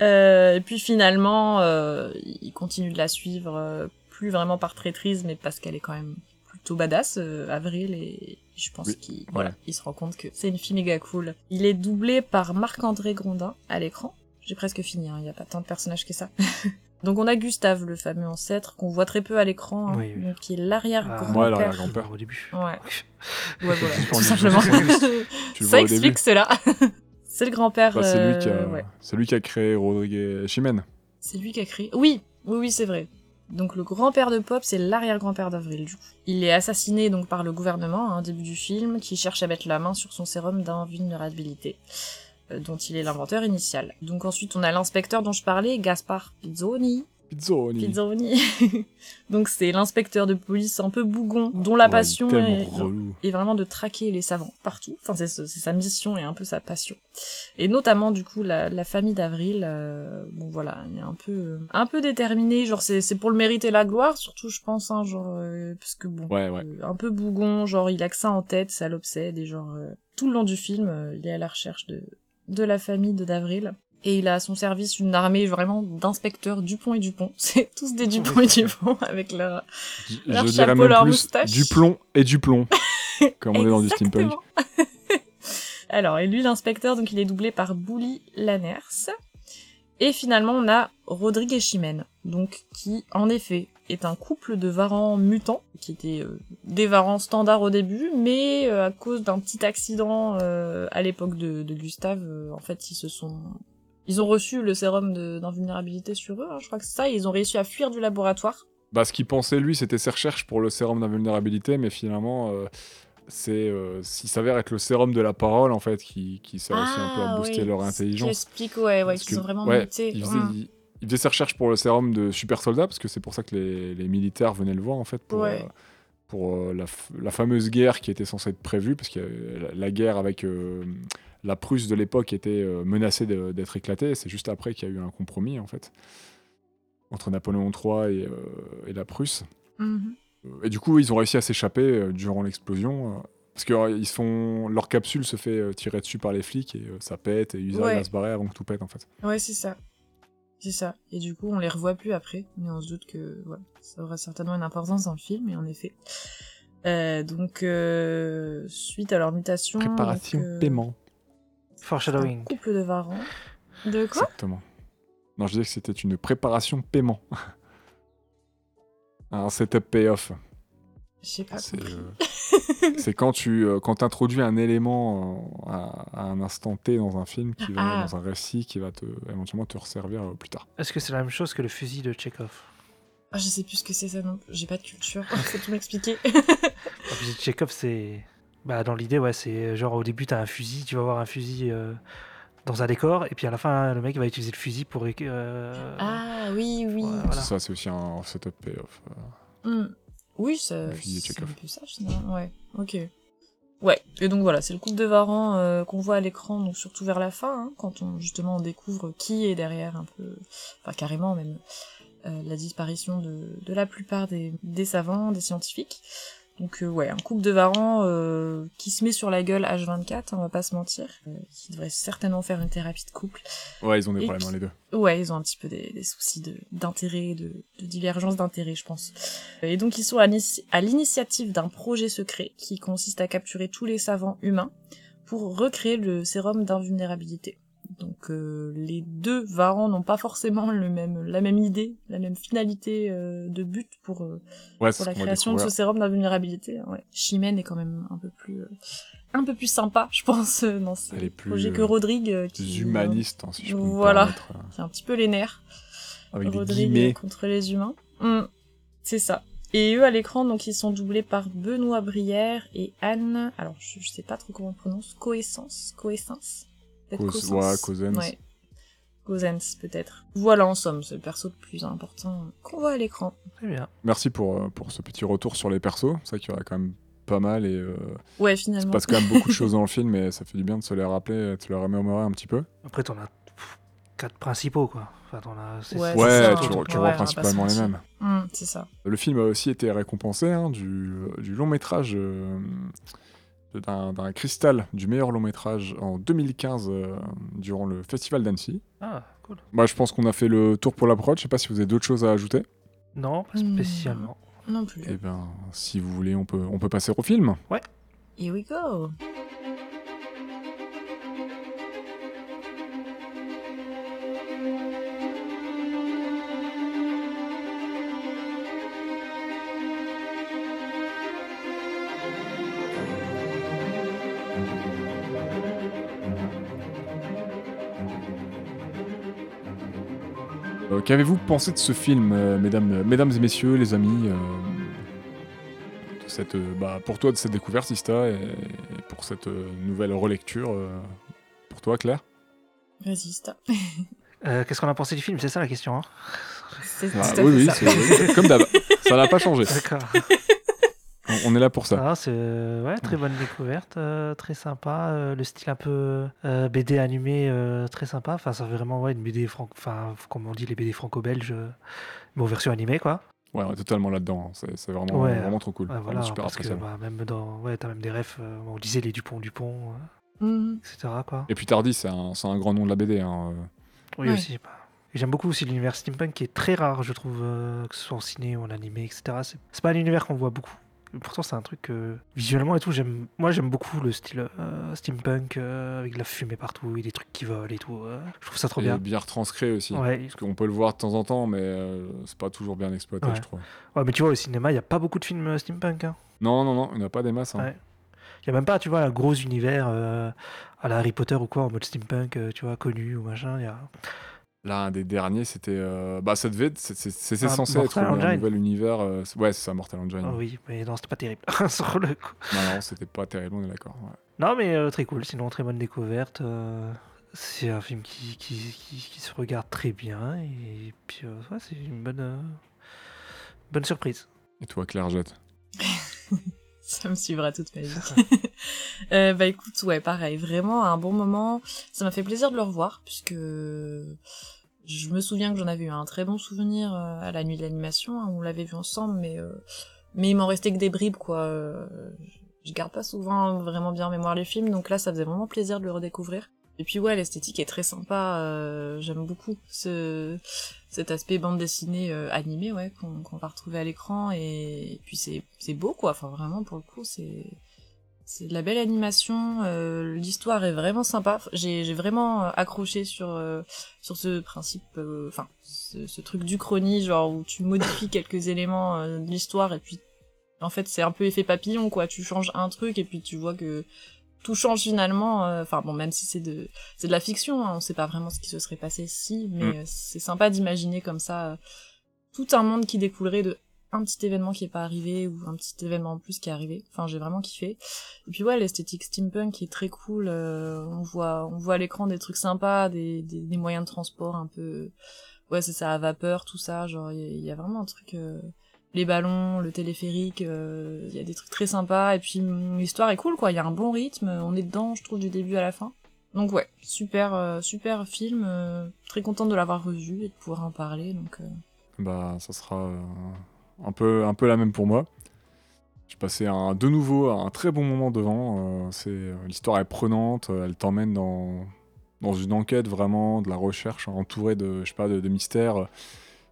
Euh, et puis finalement, euh, il continue de la suivre, euh, plus vraiment par traîtrise, mais parce qu'elle est quand même plutôt badass, euh, Avril, et je pense Oui, qu'il voilà, ouais. il se rend compte que c'est une fille méga cool. Il est doublé par Marc-André Grondin à l'écran. J'ai presque fini, hein, il n'y a pas tant de personnages que ça. donc on a Gustave, le fameux ancêtre, qu'on voit très peu à l'écran, hein, Oui, oui. donc qui est l'arrière-grand-père. Ouais, l'arrière-grand-père. Au début. Ouais, ouais, voilà, tout le simplement. Tu le Ça explique cela. c'est le grand-père. Bah, c'est lui, qui euh, a... ouais. c'est lui qui a créé Rodriguez Chimène. C'est lui qui a créé. Oui, oui, oui, c'est vrai. Donc le grand-père de Pop, c'est l'arrière-grand-père d'Avril. du coup. Il est assassiné donc par le gouvernement hein, au début du film, qui cherche à mettre la main sur son sérum d'invulnérabilité, euh, dont il est l'inventeur initial. Donc ensuite, on a l'inspecteur dont je parlais, Gaspard Pizzoni. Pizzoni. Pizzoni. donc c'est l'inspecteur de police un peu bougon, dont la Ouais, passion il est vraiment de traquer les savants partout. Enfin, c'est c'est sa mission et un peu sa passion. Et notamment, du coup, la, la famille d'Avril, euh, bon voilà, elle est un peu, un peu déterminée. Genre, c'est c'est pour le mérite et la gloire, surtout, je pense, hein, genre, euh, parce que bon, Ouais, ouais. euh, un peu bougon, genre, il a que ça en tête, ça l'obsède, et genre, euh, tout le long du film, euh, il est à la recherche de, de la famille de d'Avril. Et il a à son service une armée vraiment d'inspecteurs Dupont et Dupont. C'est tous des Dupont et Dupont avec leur, Leur je chapeau, même leur plus moustache. du plomb et du plomb. comme on est dans du steampunk. Alors, et lui, l'inspecteur, donc il est doublé par Bouli Lanners. Et finalement, on a Rodrigue et Chimène, donc qui, en effet, est un couple de varans mutants, qui étaient euh, des varans standards au début, mais euh, à cause d'un petit accident euh, à l'époque de, de Gustave, en fait, ils se sont... Ils ont reçu le sérum d'invulnérabilité sur eux, hein, je crois que c'est ça, et ils ont réussi à fuir du laboratoire. Bah, ce qu'il pensait, lui, c'était ses recherches pour le sérum d'invulnérabilité, mais finalement, c'est, euh, il s'avère être le sérum de la parole, en fait, qui, qui sert aussi un peu à booster Ah oui, leur ce qui intelligence. explique, ouais, ouais, qu'ils sont vraiment ouais, mutés. Il faisait ses recherches pour le sérum de super soldat, parce que c'est pour ça que les, les militaires venaient le voir, en fait, pour, Ouais. euh, pour euh, la, fameuse guerre qui était censée être prévue, parce que euh, la, guerre avec la Prusse de l'époque était menacée d'être éclatée, c'est juste après qu'il y a eu un compromis, en fait, entre Napoléon III et, et la Prusse. Mhm. Et du coup, ils ont réussi à s'échapper durant l'explosion. parce que ils se font... leur capsule se fait tirer dessus par les flics et ça pète et ils Ouais. à se barrer avant que tout pète en fait. Ouais, c'est ça. C'est ça. Et du coup, on les revoit plus après, mais on se doute que ouais, ça aura certainement une importance dans le film, et en effet. Euh, donc, euh, suite à leur mutation... Préparation, donc, euh, paiement. un Foreshadowing. couple de varans. De quoi? Exactement. Non, je disais que c'était une préparation paiement. un setup payoff. J'ai pas compris. c'est quand tu euh, quand introduis un élément euh, à, à un instant T dans un film, qui va, Ah. dans un récit qui va te, éventuellement te resservir euh, plus tard. Est-ce que c'est la même chose que le fusil de Chekhov Ah, je sais plus ce que c'est ça non plus. J'ai pas de culture. Faut tout m'expliquer. Le fusil de Chekhov, c'est. Bah, dans l'idée, ouais, c'est genre au début, t'as un fusil, tu vas avoir un fusil euh, dans un décor, et puis à la fin, le mec va utiliser le fusil pour. euh, ah, oui, oui. Voilà. Ça, c'est aussi un setup payoff. euh. Oui, ça, c'est un peu ça, finalement. Ouais, ok. Ouais, et donc voilà, c'est le couple de Varan euh, qu'on voit à l'écran, donc surtout vers la fin, hein, quand on justement on découvre qui est derrière un peu, enfin carrément même, euh, la disparition de, de la plupart des, des savants, des scientifiques. Donc euh, ouais, un couple de Varan euh, qui se met sur la gueule H24, on va pas se mentir, euh, qui devrait certainement faire une thérapie de couple. Ouais, ils ont des Et problèmes, qui- hein, les deux. Ouais, ils ont un petit peu des, des soucis de- d'intérêt, de, de divergence d'intérêt, je pense. Et donc ils sont à l'initiative d'un projet secret qui consiste à capturer tous les savants humains pour recréer le sérum d'invulnérabilité. Donc euh, les deux varans n'ont pas forcément le même, la même idée, la même finalité euh, de but pour, euh, Ouais, pour la création de ce sérum d'invulnérabilité. Ouais. Chimène est quand même un peu plus, euh, un peu plus sympa, je pense, euh, dans ce Elle est plus, projet que Rodrigue, euh, qui, humaniste, hein, si je peux me Voilà. euh, qui a un petit peu les nerfs. avec Rodrigue contre les humains. Hmm, c'est ça. Et eux à l'écran, donc ils sont doublés par Benoît Brière et Anne. Alors je, je sais pas trop comment on prononce. Coessence, Coessence. Coessence. ouais, Cossens. Ouais. Cossens, peut-être. Voilà en somme, c'est le perso le plus important qu'on voit à l'écran. Très bien. Merci pour, euh, pour ce petit retour sur les persos. C'est vrai qu'il y a quand même pas mal et euh, Ouais, il se finalement. passe quand même beaucoup de choses dans le film et ça fait du bien de se les rappeler, de se les remémorer un petit peu. Après, t'en as quatre principaux, quoi. Enfin, as. Ouais, c'est- Ouais, ça, tu, Ouais, vois principalement les mêmes. Hmm, c'est ça. Le film a aussi été récompensé hein, du, du long métrage euh, d'un d'un cristal du meilleur long métrage en 2015 euh, durant le festival d'Annecy. Ah, cool. Moi, je pense qu'on a fait le tour pour la prod. Je sais pas si vous avez d'autres choses à ajouter. Non, pas Hmm. spécialement. Non plus. Eh ben, si vous voulez, on peut, on peut passer au film. Here we go. Qu'avez-vous pensé de ce film, euh, mesdames, mesdames et messieurs, les amis euh, de cette, euh, bah, Pour toi, de cette découverte, Ista, et, et pour cette euh, nouvelle relecture, euh, pour toi, Claire? Résiste. Euh, Qu'est-ce qu'on a pensé du film? C'est ça la question. Hein? C'est Ah, Oui, oui, c'est comme d'hab. Ça n'a pas changé. D'accord. On, est là pour ça. Ah, c'est euh, ouais, très bonne découverte, euh, très sympa. euh, le style un peu euh, BD animé, euh, très sympa. Enfin, ça fait vraiment ouais, une BD franco, enfin, comme on dit, les BD franco-belges, mais en version animée, quoi. Ouais, on est totalement là-dedans. hein. C'est vraiment, Ouais. vraiment trop cool. Ouais, Vraiment voilà, super parce que bah, même dans, ouais, t'as même des refs. euh, on disait les Dupont, Dupont, euh, Mhm. etc. Quoi. Et puis Tardy, c'est un, c'est un grand nom de la BD. hein, euh. Oui Ouais. aussi. bah. J'aime beaucoup aussi l'univers steampunk qui est très rare, je trouve, euh, que ce soit en ciné ou en animé, etc. C'est pas un univers qu'on voit beaucoup. Pourtant, c'est un truc que, visuellement et tout, j'aime. Moi, j'aime beaucoup le style euh, steampunk euh, avec de la fumée partout et des trucs qui volent et tout. euh. Je trouve ça trop Et bien. bien retranscrit aussi. Ouais. Parce qu'on peut le voir de temps en temps, mais euh, c'est pas toujours bien exploité, Ouais. je trouve. ouais, mais tu vois, au cinéma, il n'y a pas beaucoup de films euh, steampunk. hein. Non, non, non, il n'y en a pas des masses. hein. Ouais. Il n'y a même pas, tu vois, un gros univers euh, à la Harry Potter ou quoi, en mode steampunk, euh, tu vois, connu ou machin. il Y a... Là, un des derniers, c'était. euh, Bah, ça devait être. c'est- c'est- C'était Ah, censé être Mortal un Engine. nouvel univers. euh, c'est- Ouais, c'est ça, Mortal Engine. Ah oui, mais non, c'était pas terrible. Sur le coup. Non, non, c'était pas terrible, on est d'accord. ouais. Non, mais euh, très cool. Sinon, très bonne découverte. euh, c'est un film qui, qui, qui, qui se regarde très bien. Et puis, euh, ouais, c'est une bonne, euh, bonne surprise. Et toi, Claire Jette? Ça me suivra toute ma vie. Euh, bah écoute, ouais, pareil, vraiment un bon moment. Ça m'a fait plaisir de le revoir, puisque je me souviens que j'en avais eu un très bon souvenir euh, à la nuit de l'animation, hein, on l'avait vu ensemble, mais euh, mais il m'en restait que des bribes, quoi. Euh, Je garde pas souvent vraiment bien en mémoire les films, donc là, ça faisait vraiment plaisir de le redécouvrir. Et puis ouais, l'esthétique est très sympa, euh, j'aime beaucoup ce cet aspect bande dessinée euh, animée, ouais, qu'on va retrouver à l'écran, et, et puis c'est beau, quoi. Enfin vraiment, pour le coup, c'est c'est de la belle animation, euh, l'histoire est vraiment sympa. J'ai vraiment euh, accroché sur euh, sur ce principe, euh, enfin ce, ce truc du chrony, genre où tu modifies quelques éléments euh, de l'histoire et puis en fait c'est un peu effet papillon quoi. Tu changes un truc et puis tu vois que tout change finalement. euh, Enfin bon, même si c'est de c'est de la fiction, hein, on sait pas vraiment ce qui se serait passé si, mais Mm. c'est sympa d'imaginer comme ça tout un monde qui découlerait de un petit événement qui est pas arrivé ou un petit événement en plus qui est arrivé. Enfin, j'ai vraiment kiffé. Et puis ouais, l'esthétique steampunk qui est très cool. euh, on voit, on voit à l'écran des trucs sympas, des, des, des moyens de transport un peu, ouais, c'est ça, à vapeur, tout ça. Genre, il y, a- vraiment un truc. euh, les ballons, le téléphérique, euh, il y a des trucs très sympas. Et puis l'histoire est cool, quoi. Il y a un bon rythme. On est dedans, je trouve, du début à la fin. Donc ouais, super, euh, super film. euh, très contente de l'avoir revu et de pouvoir en parler. Donc Bah, ça sera un, peu, un peu la même pour moi. J'ai passé un, de nouveau un très bon moment devant. euh, euh, l'histoire est prenante, euh, elle t'emmène dans, dans une enquête vraiment, de la recherche, entourée de, je sais pas, de, mystères.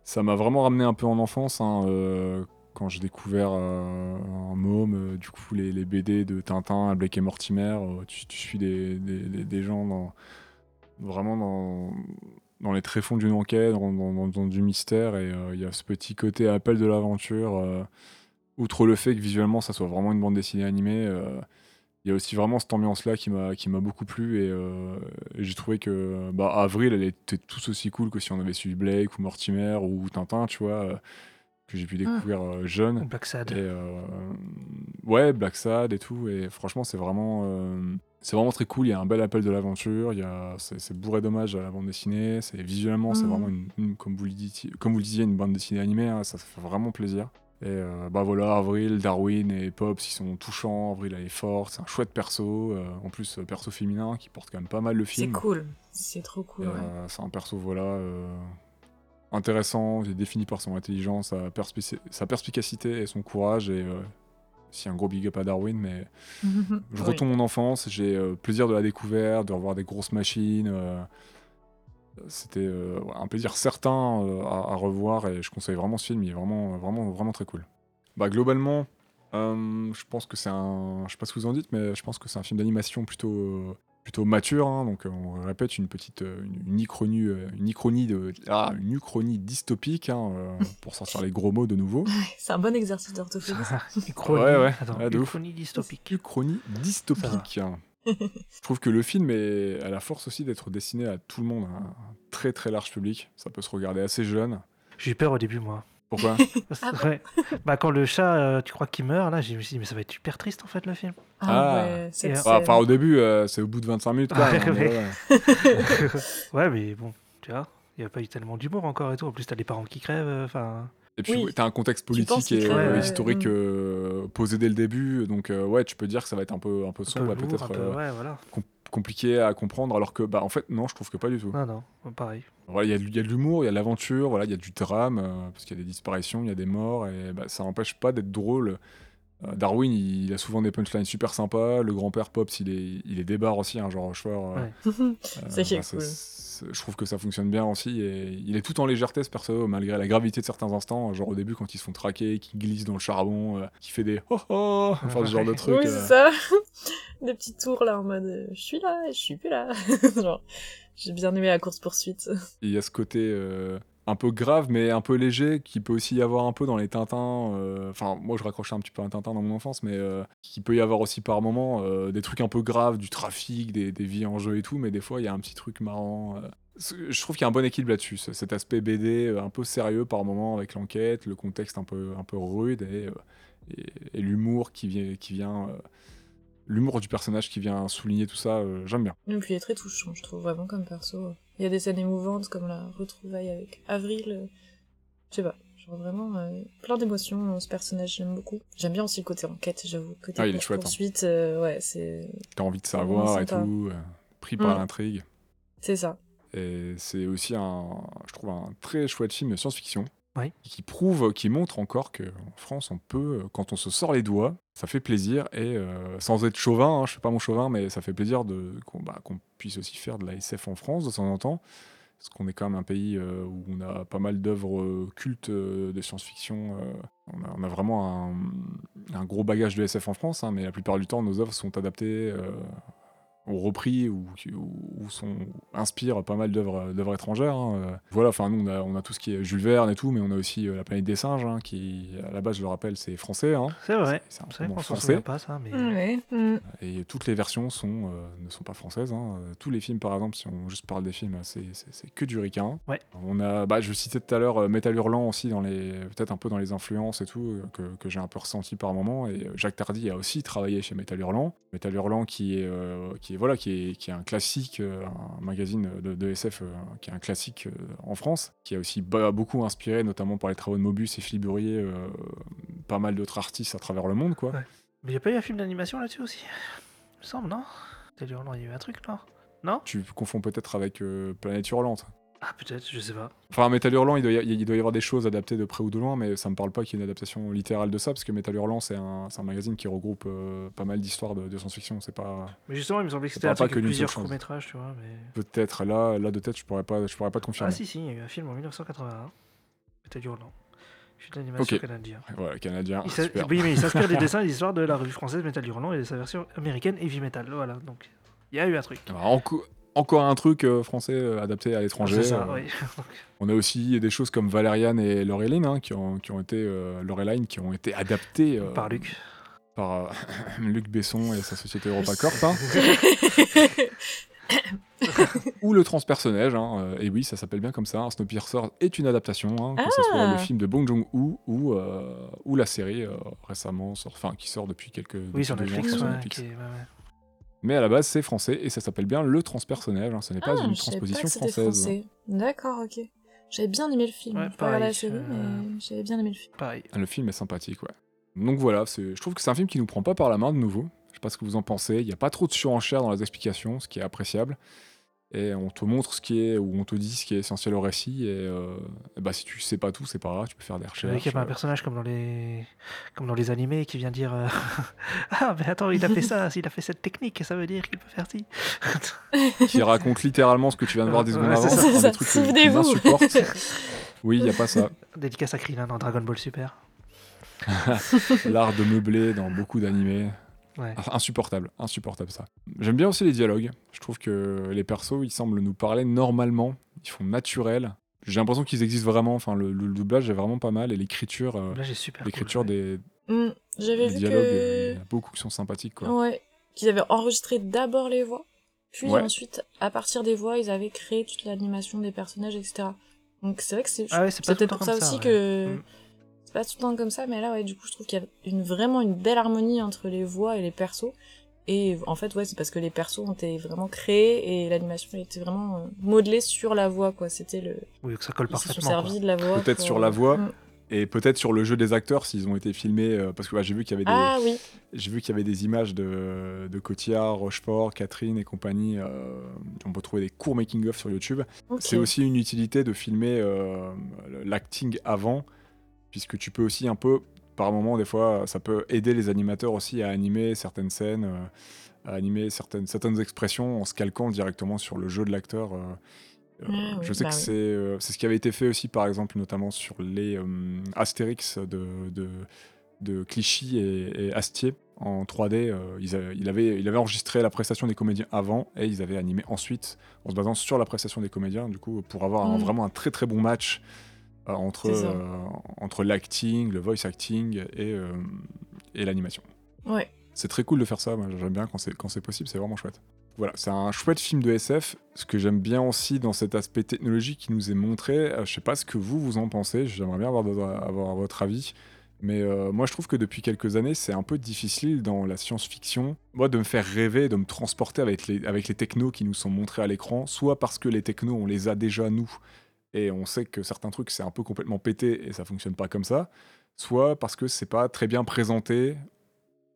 Ça m'a vraiment ramené un peu en enfance. hein, quand j'ai découvert euh, en môme, du coup, les, BD de Tintin, Blake et Mortimer, tu, suis des, des- gens vraiment dans, dans les tréfonds d'une enquête, dans, dans- dans- dans du mystère, et euh, il y a ce petit côté appel de l'aventure. euh, outre le fait que visuellement, ça soit vraiment une bande dessinée animée, euh, il y a aussi vraiment cette ambiance-là qui m'a qui m'a beaucoup plu, et, euh, et j'ai trouvé que bah, Avril, elle était tous aussi cool que si on avait suivi Blake ou Mortimer ou Tintin, tu vois, euh, que j'ai pu découvrir euh, jeune. Black Sad. Et euh, ouais, Black Sad et tout. Et franchement, c'est vraiment, euh, c'est vraiment très cool. Il y a un bel appel de l'aventure. Il y a, c'est, c'est bourré d'hommages à la bande dessinée. C'est visuellement, c'est Mhm. vraiment une, une- comme vous le disiez, comme vous le disiez, une bande dessinée animée. hein, ça, fait vraiment plaisir. Et euh, bah voilà, Avril, Darwin et Pops, ils sont touchants. Avril, elle est forte. C'est un chouette perso. euh, en plus, euh, perso féminin qui porte quand même pas mal le c'est film. cool, c'est trop cool. Ouais. euh, c'est un perso, voilà, intéressant, il est défini par son intelligence, sa, perspicacité et son courage. Et aussi un gros big up à Darwin, mais je Oui. retourne mon enfance, j'ai euh, plaisir de la découverte, de revoir des grosses machines. euh, c'était euh, un plaisir certain euh, à, à revoir et je conseille vraiment ce film, il est vraiment, vraiment, vraiment très cool. Bah, globalement, je pense que c'est un. Je sais pas ce que vous en dites, mais je pense que c'est un film d'animation plutôt, plutôt mature. hein. donc, euh, on répète une petite. euh, Une, une ichronie, euh, une ichronie, de, ah, une uchronie dystopique, hein, euh, pour sortir les gros mots de nouveau. C'est un bon exercice d'orthophonie. ça. Uchronie. Ouais, ouais. Attends, uchronie dystopique. Uchronie dystopique. hein. je trouve que le film est à la force aussi d'être destiné à tout le monde, à un très très large public. Ça peut se regarder assez jeune. J'ai eu peur au début, moi. Pourquoi? Ah ouais. Bah, quand le chat, euh, tu crois qu'il meurt, là, je me suis dit, mais ça va être super triste, en fait, le film. Ah, Ah. ouais, Et, euh. Enfin, au début, euh, c'est au bout de 25 minutes. Quoi, Ouais, hein, mais ouais. mais bon, tu vois, il n'y a pas eu tellement d'humour encore et tout. En plus, t'as les parents qui crèvent, euh, enfin... Et puis, Oui. t'as un contexte politique et euh, historique mm. posé dès le début. Donc, euh, ouais, tu peux dire que ça va être un peu, un peu sombre peut-être peu- euh, ouais, voilà. Com- compliqué à comprendre. Alors que, bah, en fait, non, je trouve que pas du tout. Non, non, pareil. Voilà, Il y, a de- il y a de l'humour, il y a de l'aventure, voilà, il y a du drame, euh, parce qu'il y a des disparitions, il y a des morts, et bah, ça n'empêche pas d'être drôle. Euh, Darwin, il, il a souvent des punchlines super sympas. Le grand-père Pops, il est, il est débarre aussi, hein, genre Rochefort. euh, Ouais. euh, C'est bah, cool. Je trouve que ça fonctionne bien aussi. Et il est tout en légèreté, ce perso, malgré la gravité de certains instants. Genre au début, quand ils se font traquer, qui glissent dans le charbon, euh, qui fait des oh oh, enfin ce genre de truc. Oui, euh, c'est ça. Des petits tours là en mode euh, je suis là, je suis plus là. Genre, j'ai bien aimé la course poursuite. Il y a ce côté euh, un peu grave, mais un peu léger, qui peut aussi y avoir un peu dans les Tintins. euh, Enfin, moi, je raccrochais un petit peu un Tintin dans mon enfance, mais euh, qui peut y avoir aussi par moments euh, des trucs un peu graves, du trafic, des, vies en jeu et tout, mais des fois, il y a un petit truc marrant. Je trouve qu'il y a un bon équilibre là-dessus, ce- cet aspect BD un peu sérieux par moment avec l'enquête, le contexte un peu, un peu rude et, et, l'humour qui vient, qui vient l'humour du personnage qui vient souligner tout ça, j'aime bien. Et puis il est très touchant, je trouve vraiment comme perso. Il y a des scènes émouvantes comme la retrouvaille avec Avril. euh, Je sais pas, genre vraiment euh, plein d'émotions dans ce personnage, j'aime beaucoup. J'aime bien aussi le côté enquête, j'avoue. Côté Ah, il est chouette, hein. poursuite, euh, ouais, c'est T'as envie de savoir et tout, euh, pris par Mm. l'intrigue. c'est ça. Et c'est aussi un, je trouve, un très chouette film de science-fiction. Qui prouve, qui montre encore qu'en France, on peut, quand on se sort les doigts, ça fait plaisir. Et euh, sans être chauvin, hein, je suis pas mon chauvin, mais ça fait plaisir bah, qu'on puisse aussi faire de la SF en France de temps en temps. Parce qu'on est quand même un pays euh, où on a pas mal d'œuvres euh, cultes de science-fiction. on, a, vraiment un, un gros bagage de SF en France, hein, mais la plupart du temps, nos œuvres sont adaptées euh, ou repris ou, ou, ou sont, inspirent pas mal d'œuvres d'œuvres étrangères. hein. Euh, Voilà, enfin nous on a, on a tout ce qui est Jules Verne et tout, mais on a aussi euh, La planète des singes, hein, qui à la base je le rappelle c'est français. hein. C'est vrai. C'est un roman français. pas, ça, mais... Ouais. mm. Et toutes les versions sont, euh, ne sont pas françaises. hein. Euh, Tous les films, par exemple, si on juste parle des films, c'est, que du ricain. Ouais. On a, bah, je citais tout à l'heure euh, Métal Hurlant aussi, dans les, peut-être un peu dans les influences et tout, euh, que, que j'ai un peu ressenti par moment. Et euh, Jacques Tardy a aussi travaillé chez Métal Hurlant. Métal Hurlant qui est, euh, qui est, voilà, qui est, qui est un classique, euh, un magazine de, de SF euh, qui est un classique euh, en France, qui a aussi beaucoup inspiré, notamment par les travaux de Mobius et Philippe euh, pas mal d'autres artistes à travers le monde, quoi. Ouais. Mais il n'y a pas eu un film d'animation là-dessus aussi? Il me semble, non? Il y a eu un truc, non? Non? Tu confonds peut-être avec euh, Planète Hurlante. Ah, peut-être, je sais pas. Enfin, Metal Hurlant, il doit, y, il doit y avoir des choses adaptées de près ou de loin, mais ça me parle pas qu'il y ait une adaptation littérale de ça, parce que Metal Hurlant, c'est un, magazine qui regroupe euh, pas mal d'histoires de, de science-fiction. C'est pas. Mais justement, il me semblait que c'était un truc que plusieurs courts-métrages, tu vois, mais... Peut-être là, là de tête, je pourrais pas, je pourrais pas te confirmer. Ah si, si, il y a eu un film en 1981. C'était du Hurlant. Film d'animation Ok. canadien. Voilà, canadien. Il s'a- super. oui, mais il s'inspire des dessins et des histoires de la revue française Metal Hurlant et de sa version américaine Heavy Metal. Voilà, donc il y a eu un truc. Alors, enco- encore un truc euh, français euh, adapté à l'étranger. Euh, oui. On a aussi des choses comme Valériane et Laureline, hein, qui, ont, qui ont été Laureline, qui ont été adaptées Par Luc. par Luc Besson et sa société EuropaCorp. hein. ou le transpersonnage, hein, euh, et oui, ça s'appelle bien comme ça. hein, Snowpiercer est une adaptation, hein, que ce soit Ah. le film de Bong Joon-ho ou, euh, ou la série euh, récemment, sort- enfin qui sort depuis quelques Oui, sur Netflix, je crois, ouais, sur Netflix. qui est- ouais, ouais. Mais à la base, c'est français et ça s'appelle bien le transpersonnage. hein, ce n'est pas Ah, une pas transposition française. français. D'accord, ok. J'avais bien aimé le film. Ouais, J'ai pas la pareil, série, euh, mais j'avais bien aimé le film. Pareil. Le film est sympathique, ouais. Donc voilà, je trouve que c'est un film qui nous prend pas par la main de nouveau. Je sais pas ce que vous en pensez. Il n'y a pas trop de surenchère dans les explications, ce qui est appréciable. Et on te montre ce qui est, ou on te dit ce qui est essentiel au récit. Et, euh, et bah, si tu sais pas tout, c'est pas grave, tu peux faire des recherches. qu'il y avait un euh, personnage comme dans les comme dans les animés qui vient dire euh, ah mais attends il a fait ça s'il a fait cette technique ça veut dire qu'il peut faire ci qui raconte littéralement ce que tu viens de voir des secondes Ouais, avant. c'est des trucs que- m'insupportent. Oui, il n'y a pas ça. dédicace à Krillin dans Dragon Ball Super L'art de meubler dans beaucoup d'animés. Ouais. Insupportable, insupportable ça. J'aime bien aussi les dialogues. Je trouve que les persos, ils semblent nous parler normalement. Ils font naturel. J'ai l'impression qu'ils existent vraiment. Enfin, le, le doublage est vraiment pas mal et l'écriture, euh, cool, l'écriture ouais. des, vu dialogues, que... euh, il y en a beaucoup qui sont sympathiques quoi. Ouais. Qu'ils avaient enregistré d'abord les voix, puis Ouais. ensuite, à partir des voix, ils avaient créé toute l'animation des personnages, etc. Donc c'est vrai que c'est Ah ouais, peut-être pour ça aussi ouais. que Mm. Pas tout le temps comme ça, mais là ouais, du coup je trouve qu'il y a une vraiment une belle harmonie entre les voix et les persos. Et en fait ouais, c'est parce que les persos ont été vraiment créés et l'animation a été vraiment euh, modelée sur la voix quoi. C'était le Oui, que ça colle ils se sont parfaitement. servis de la voix. Peut-être pour- sur la voix. Mm. Et peut-être sur le jeu des acteurs s'ils ont été filmés euh, parce que ouais, j'ai vu qu'il y avait des Ah oui. j'ai vu qu'il y avait des images de, de Cotillard, Rochefort, Catherine et compagnie. euh, on peut trouver des courts making of sur YouTube. C'est aussi une utilité de filmer euh, l'acting avant, puisque tu peux aussi un peu, par moment, des fois, ça peut aider les animateurs aussi à animer certaines scènes, euh, à animer certaines, certaines expressions en se calquant directement sur le jeu de l'acteur. euh. Euh, oui, je sais bah que oui. c'est euh, ce qui avait été fait aussi, par exemple, notamment sur les euh, Astérix de, de, de Clichy et, et Astier en 3D. euh, ils avaient- il, avait, il avait enregistré la prestation des comédiens avant et ils avaient animé ensuite en se basant sur la prestation des comédiens, du coup, pour avoir un- Mm. vraiment un très très bon match entre, C'est ça. euh, entre l'acting, le voice acting et, euh, et l'animation. Ouais. C'est très cool de faire ça, j'aime bien quand c'est, possible, c'est vraiment chouette. Voilà, c'est un chouette film de SF. Ce que j'aime bien aussi dans cet aspect technologique qui nous est montré, euh, je sais pas ce que vous, vous en pensez, j'aimerais bien avoir, votre- avoir votre avis. Mais euh, moi, je trouve que depuis quelques années, c'est un peu difficile dans la science-fiction, moi, de me faire rêver, de me transporter avec les, avec les technos qui nous sont montrés à l'écran, soit parce que les technos, on les a déjà nous, et on sait que certains trucs, c'est un peu complètement pété et ça fonctionne pas comme ça, soit parce que c'est pas très bien présenté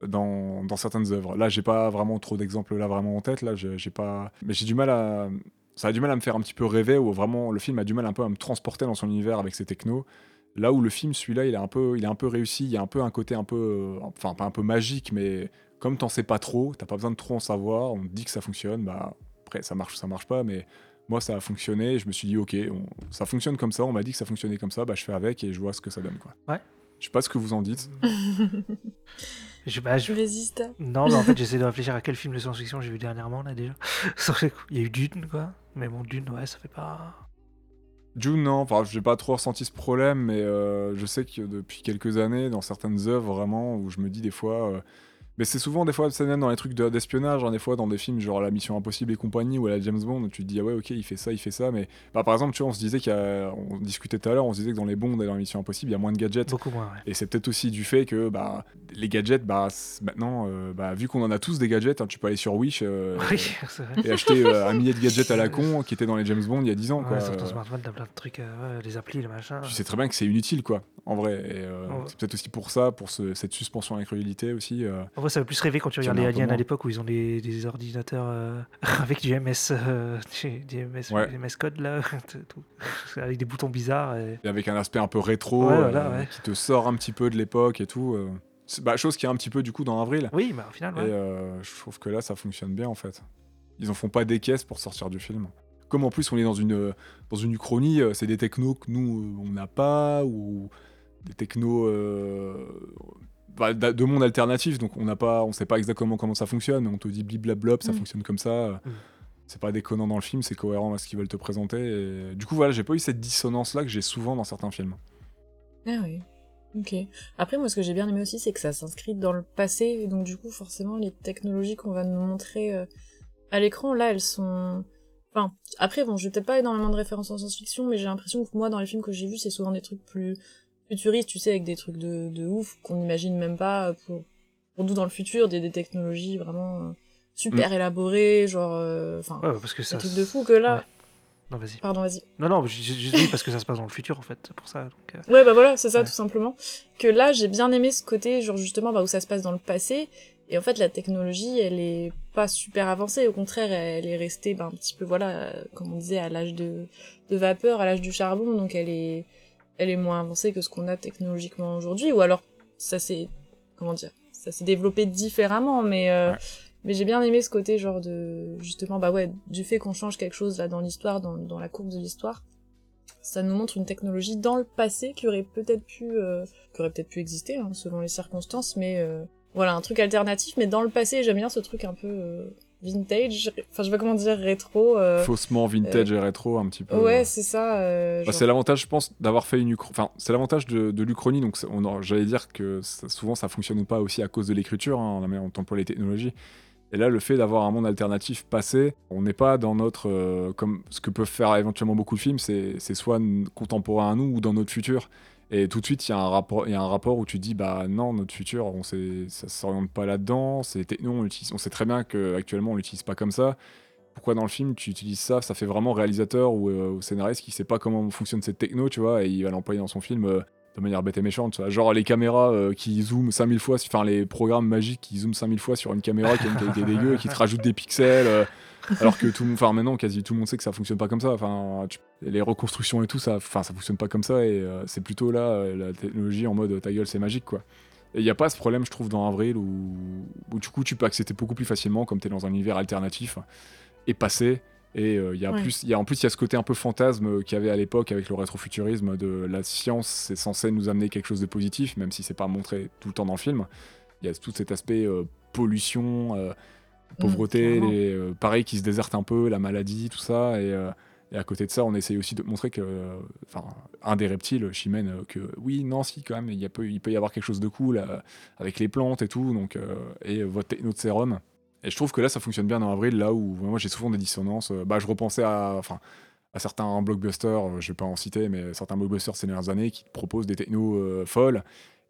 dans, dans certaines œuvres. Là, j'ai pas vraiment trop d'exemples là vraiment en tête, là, j'ai pas... Mais j'ai du mal à... Ça a du mal à me faire un petit peu rêver, ou vraiment, le film a du mal un peu à me transporter dans son univers avec ses technos. Là où le film, celui-là, il est un peu, il est un peu réussi. Il y a un peu un côté un peu, enfin pas un peu magique, mais comme t'en sais pas trop, t'as pas besoin de trop en savoir. On te dit que ça fonctionne, bah après ça marche, ça marche pas, mais moi ça a fonctionné. Je me suis dit ok, on- ça fonctionne comme ça. On m'a dit que ça fonctionnait comme ça, bah je fais avec et je vois ce que ça donne quoi. Ouais. Je sais pas ce que vous en dites. Je, bah, je- Je résiste. Non, mais en fait, j'essaie de réfléchir à quel film de science-fiction j'ai vu dernièrement, là, déjà. Il y a eu Dune, quoi. Mais bon, Dune, ouais, ça fait pas. Dune, non, enfin, j'ai pas trop ressenti ce problème, mais euh, je sais que depuis quelques années, dans certaines œuvres, vraiment, où je me dis des fois. euh, mais c'est souvent des fois, c'est même dans les trucs de- d'espionnage, hein, des fois dans des films genre La Mission Impossible et compagnie ou à la James Bond, tu te dis, ah ouais, ok, il fait ça, il fait ça, mais bah, par exemple, tu vois, on se disait qu'il y a. On discutait tout à l'heure, on se disait que dans les Bonds et dans la Mission Impossible, il y a moins de gadgets. Beaucoup moins, ouais. Et c'est peut-être aussi du fait que bah, les gadgets, bah, maintenant, euh, bah, vu qu'on en a tous des gadgets, hein, tu peux aller sur Wish euh, Oui, c'est vrai. et acheter euh, un millier de gadgets à la con qui étaient dans les James Bond il y a 10 ans. quoi. Ouais, sur ton smartphone, t'as plein de trucs, les applis, les machins. Tu sais très bien que c'est inutile, quoi, en vrai. Et. C'est peut-être aussi pour ça, pour ce- cette suspension à l'incrédulité aussi. En vrai, ça fait plus rêver quand tu regardes les aliens à l'époque où ils ont des, des ordinateurs euh, avec du MS, euh, du, MS, Ouais. MS code là, tout. avec des boutons bizarres. Et... Et avec un aspect un peu rétro, Ouais, euh, voilà, ouais. qui te sort un petit peu de l'époque et tout. euh. Bah, chose qui est un petit peu du coup dans Avril. Oui, bah au final, Et je trouve que là, ça fonctionne bien en fait. Ils en font pas des caisses pour sortir du film. Comme en plus on est dans une, dans une uchronie, c'est des technos que nous, on n'a pas, ou des technos euh, bah, de monde alternatif, donc on n'a pas, on sait pas exactement comment ça fonctionne, on te dit bliblablop, ça Mm. fonctionne comme ça. Mm. C'est pas déconnant dans le film, c'est cohérent à ce qu'ils veulent te présenter. Et du coup, voilà, j'ai pas eu cette dissonance-là que j'ai souvent dans certains films. Ah oui. Ok. Après, moi, ce que j'ai bien aimé aussi, c'est que ça s'inscrit dans le passé, et donc du coup, forcément, les technologies qu'on va nous montrer euh, à l'écran, là, elles sont... Enfin, après, bon, j'ai peut-être pas énormément de références en science-fiction, mais j'ai l'impression que moi, dans les films que j'ai vus, c'est souvent des trucs plus futuristes, tu sais, avec des trucs de, de ouf qu'on n'imagine même pas pour, pour nous dans le futur, des, des technologies vraiment euh, super élaborées, genre... euh, Enfin, Ouais, parce que des ça. trucs de fou que là... Ouais. Non, vas-y. Pardon, vas-y. Non, non, je dis parce que ça se passe dans le futur en fait, c'est pour ça. Donc, euh, Ouais, bah voilà, c'est ça, Ouais. tout simplement. Que là, j'ai bien aimé ce côté, genre justement, bah, où ça se passe dans le passé. Et en fait, la technologie, elle est pas super avancée. Au contraire, elle est restée, bah, un petit peu, voilà, euh, comme on disait, à l'âge de, de vapeur, à l'âge du charbon. Donc, elle est, elle est moins avancée que ce qu'on a technologiquement aujourd'hui. Ou alors, ça s'est, comment dire, ça s'est développé différemment. Mais, euh, Ouais. mais j'ai bien aimé ce côté, genre de, justement, bah ouais, du fait qu'on change quelque chose là dans l'histoire, dans, dans la courbe de l'histoire ça nous montre une technologie dans le passé qui aurait peut-être pu, euh, qui aurait peut-être pu exister hein, selon les circonstances, mais euh, voilà un truc alternatif. Mais dans le passé, j'aime bien ce truc un peu euh, vintage. Enfin, je pas comment dire rétro. euh, Faussement vintage et rétro, un petit peu. Ouais, c'est ça. euh, Bah, genre- c'est l'avantage, je pense, d'avoir fait une Enfin, c'est l'avantage de, de l'Uchronie. Donc, j'allais dire que ça- souvent, ça fonctionne pas aussi à cause de l'écriture, hein, on emploie les technologies. Et là, le fait d'avoir un monde alternatif passé, on n'est pas dans notre. euh, comme ce que peuvent faire éventuellement beaucoup de films, c'est soit contemporain à nous ou dans notre futur. Et tout de suite, il y, a un rapport- y a un rapport où tu dis, bah non, notre futur, ça s'oriente pas là-dedans. C'est techno, on, l'utilise- on sait très bien qu'actuellement, on l'utilise pas comme ça. Pourquoi dans le film tu utilises ça? Ça fait vraiment réalisateur ou, euh, scénariste qui sait pas comment fonctionne cette techno, tu vois, et il va l'employer dans son film euh, de manière bête et méchante. Tu vois. Genre les caméras euh, qui zooment 5000 fois, enfin les programmes magiques qui zooment 5000 fois sur une caméra qui a une qualité dégueu et qui te rajoutent des pixels. Alors que tout le monde, enfin maintenant quasi tout le monde sait que ça fonctionne pas comme ça. Enfin, tu- les reconstructions et tout, ça, enfin ça fonctionne pas comme ça et euh, c'est plutôt là euh, la technologie en mode ta gueule c'est magique quoi. Et il n'y a pas ce problème, je trouve, dans Avril où, où du coup tu peux accepter beaucoup plus facilement comme tu es dans un univers alternatif et passé. Et euh, il y a Ouais. plus, il y a, en plus, il y a ce côté un peu fantasme qu'il y avait à l'époque avec le rétrofuturisme de la science, c'est censé nous amener quelque chose de positif, même si c'est pas montré tout le temps dans le film. Il y a tout cet aspect euh, pollution, euh, pauvreté, les, euh, pareil qui se déserte un peu, la maladie, tout ça. Et, euh, et à côté de ça, on essaye aussi de montrer que, euh, enfin, un des reptiles, Chimène, que oui, non, si, quand même, il, y a peu, il peut y avoir quelque chose de cool avec les plantes et tout, donc, et votre techno de sérum. Et je trouve que là, ça fonctionne bien dans Avril, là où moi j'ai souvent des dissonances. Bah, je repensais à, enfin, à certains blockbusters, je vais pas en citer, mais certains blockbusters ces dernières années qui proposent des technos euh, folles.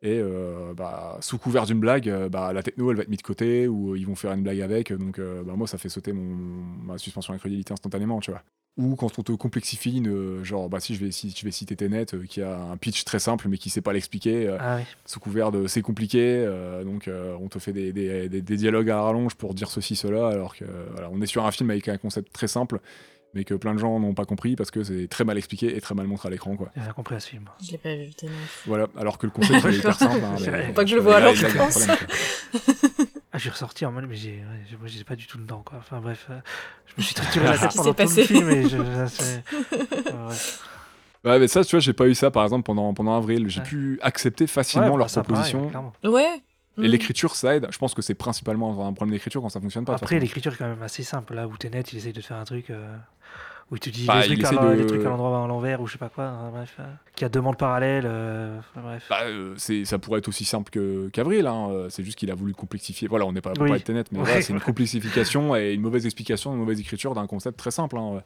Et euh, bah, sous couvert d'une blague, euh, bah, la techno elle va être mise de côté ou euh, ils vont faire une blague avec. Donc euh, bah, moi ça fait sauter mon, ma suspension d'incrédulité instantanément, tu vois. Ou quand on te complexifie, une, genre bah si je vais, si, je vais citer Tenet qui a un pitch très simple mais qui sait pas l'expliquer, Ah oui. sous couvert de c'est compliqué, donc on te fait des, des- des- des dialogues à rallonge pour dire ceci, cela, alors que voilà, on est sur un film avec un concept très simple, mais que plein de gens n'ont pas compris parce que c'est très mal expliqué et très mal montré à l'écran. quoi. J'ai rien compris à ce film. Je l'ai pas vu, tellement. Voilà, alors que le concept est hyper simple. hein, mais- Faut pas que je le voie là, alors, je pense. Ah, j'ai ressorti en mode, mais j'ai, ouais, j'ai- moi, j'étais pas du tout dedans, quoi. Enfin, bref, euh, je me suis trituré la tête pendant qui tout s'est le film et je, ça, c'est- ouais, ouais. Ouais, mais ça, tu vois, j'ai pas eu ça par exemple pendant, pendant avril. J'ai Ouais. pu accepter facilement Ouais, bah, pareil, propositions. clairement. Ouais. Et Mm. l'écriture, ça aide. Je pense que c'est principalement un problème d'écriture quand ça fonctionne pas. Après, l'écriture est quand même assez simple. Là où t'es net, il essaye de te faire un truc euh, où tu dis Bah, il trucs à de- trucs l'endroit à l'envers ou je sais pas quoi. hein, bref, euh, qui a deux mondes parallèles. euh, bref. Bah, euh, ça pourrait être aussi simple que, qu'Avril, hein. c'est juste qu'il a voulu complexifier. Voilà, on n'est pas là pour Oui. parler de Tenet, mais Ouais, voilà, c'est une complexification et une mauvaise explication, une mauvaise écriture d'un concept très simple. Hein.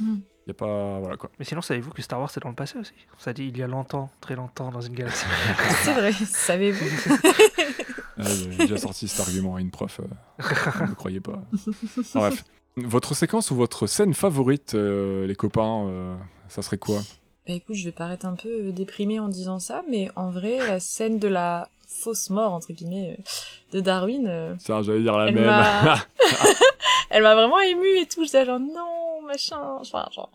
Mm. Y a pas. Voilà quoi. Mais sinon, savez-vous que Star Wars c'est dans le passé aussi? Ça dit il y a longtemps, très longtemps, dans une galaxie. C'est vrai, savez-vous? Euh, j'ai déjà sorti cet argument à une prof, euh, ne me croyez pas. Bref. Votre séquence ou votre scène favorite, euh, les copains, euh, ça serait quoi? Bah écoute, je vais paraître un peu déprimée en disant ça, mais en vrai, la scène de la fausse mort, entre guillemets, de Darwin, Tiens, j'allais dire la Elle même. m'a- elle m'a vraiment émue et tout. J'étais genre, non, machin, enfin, genre,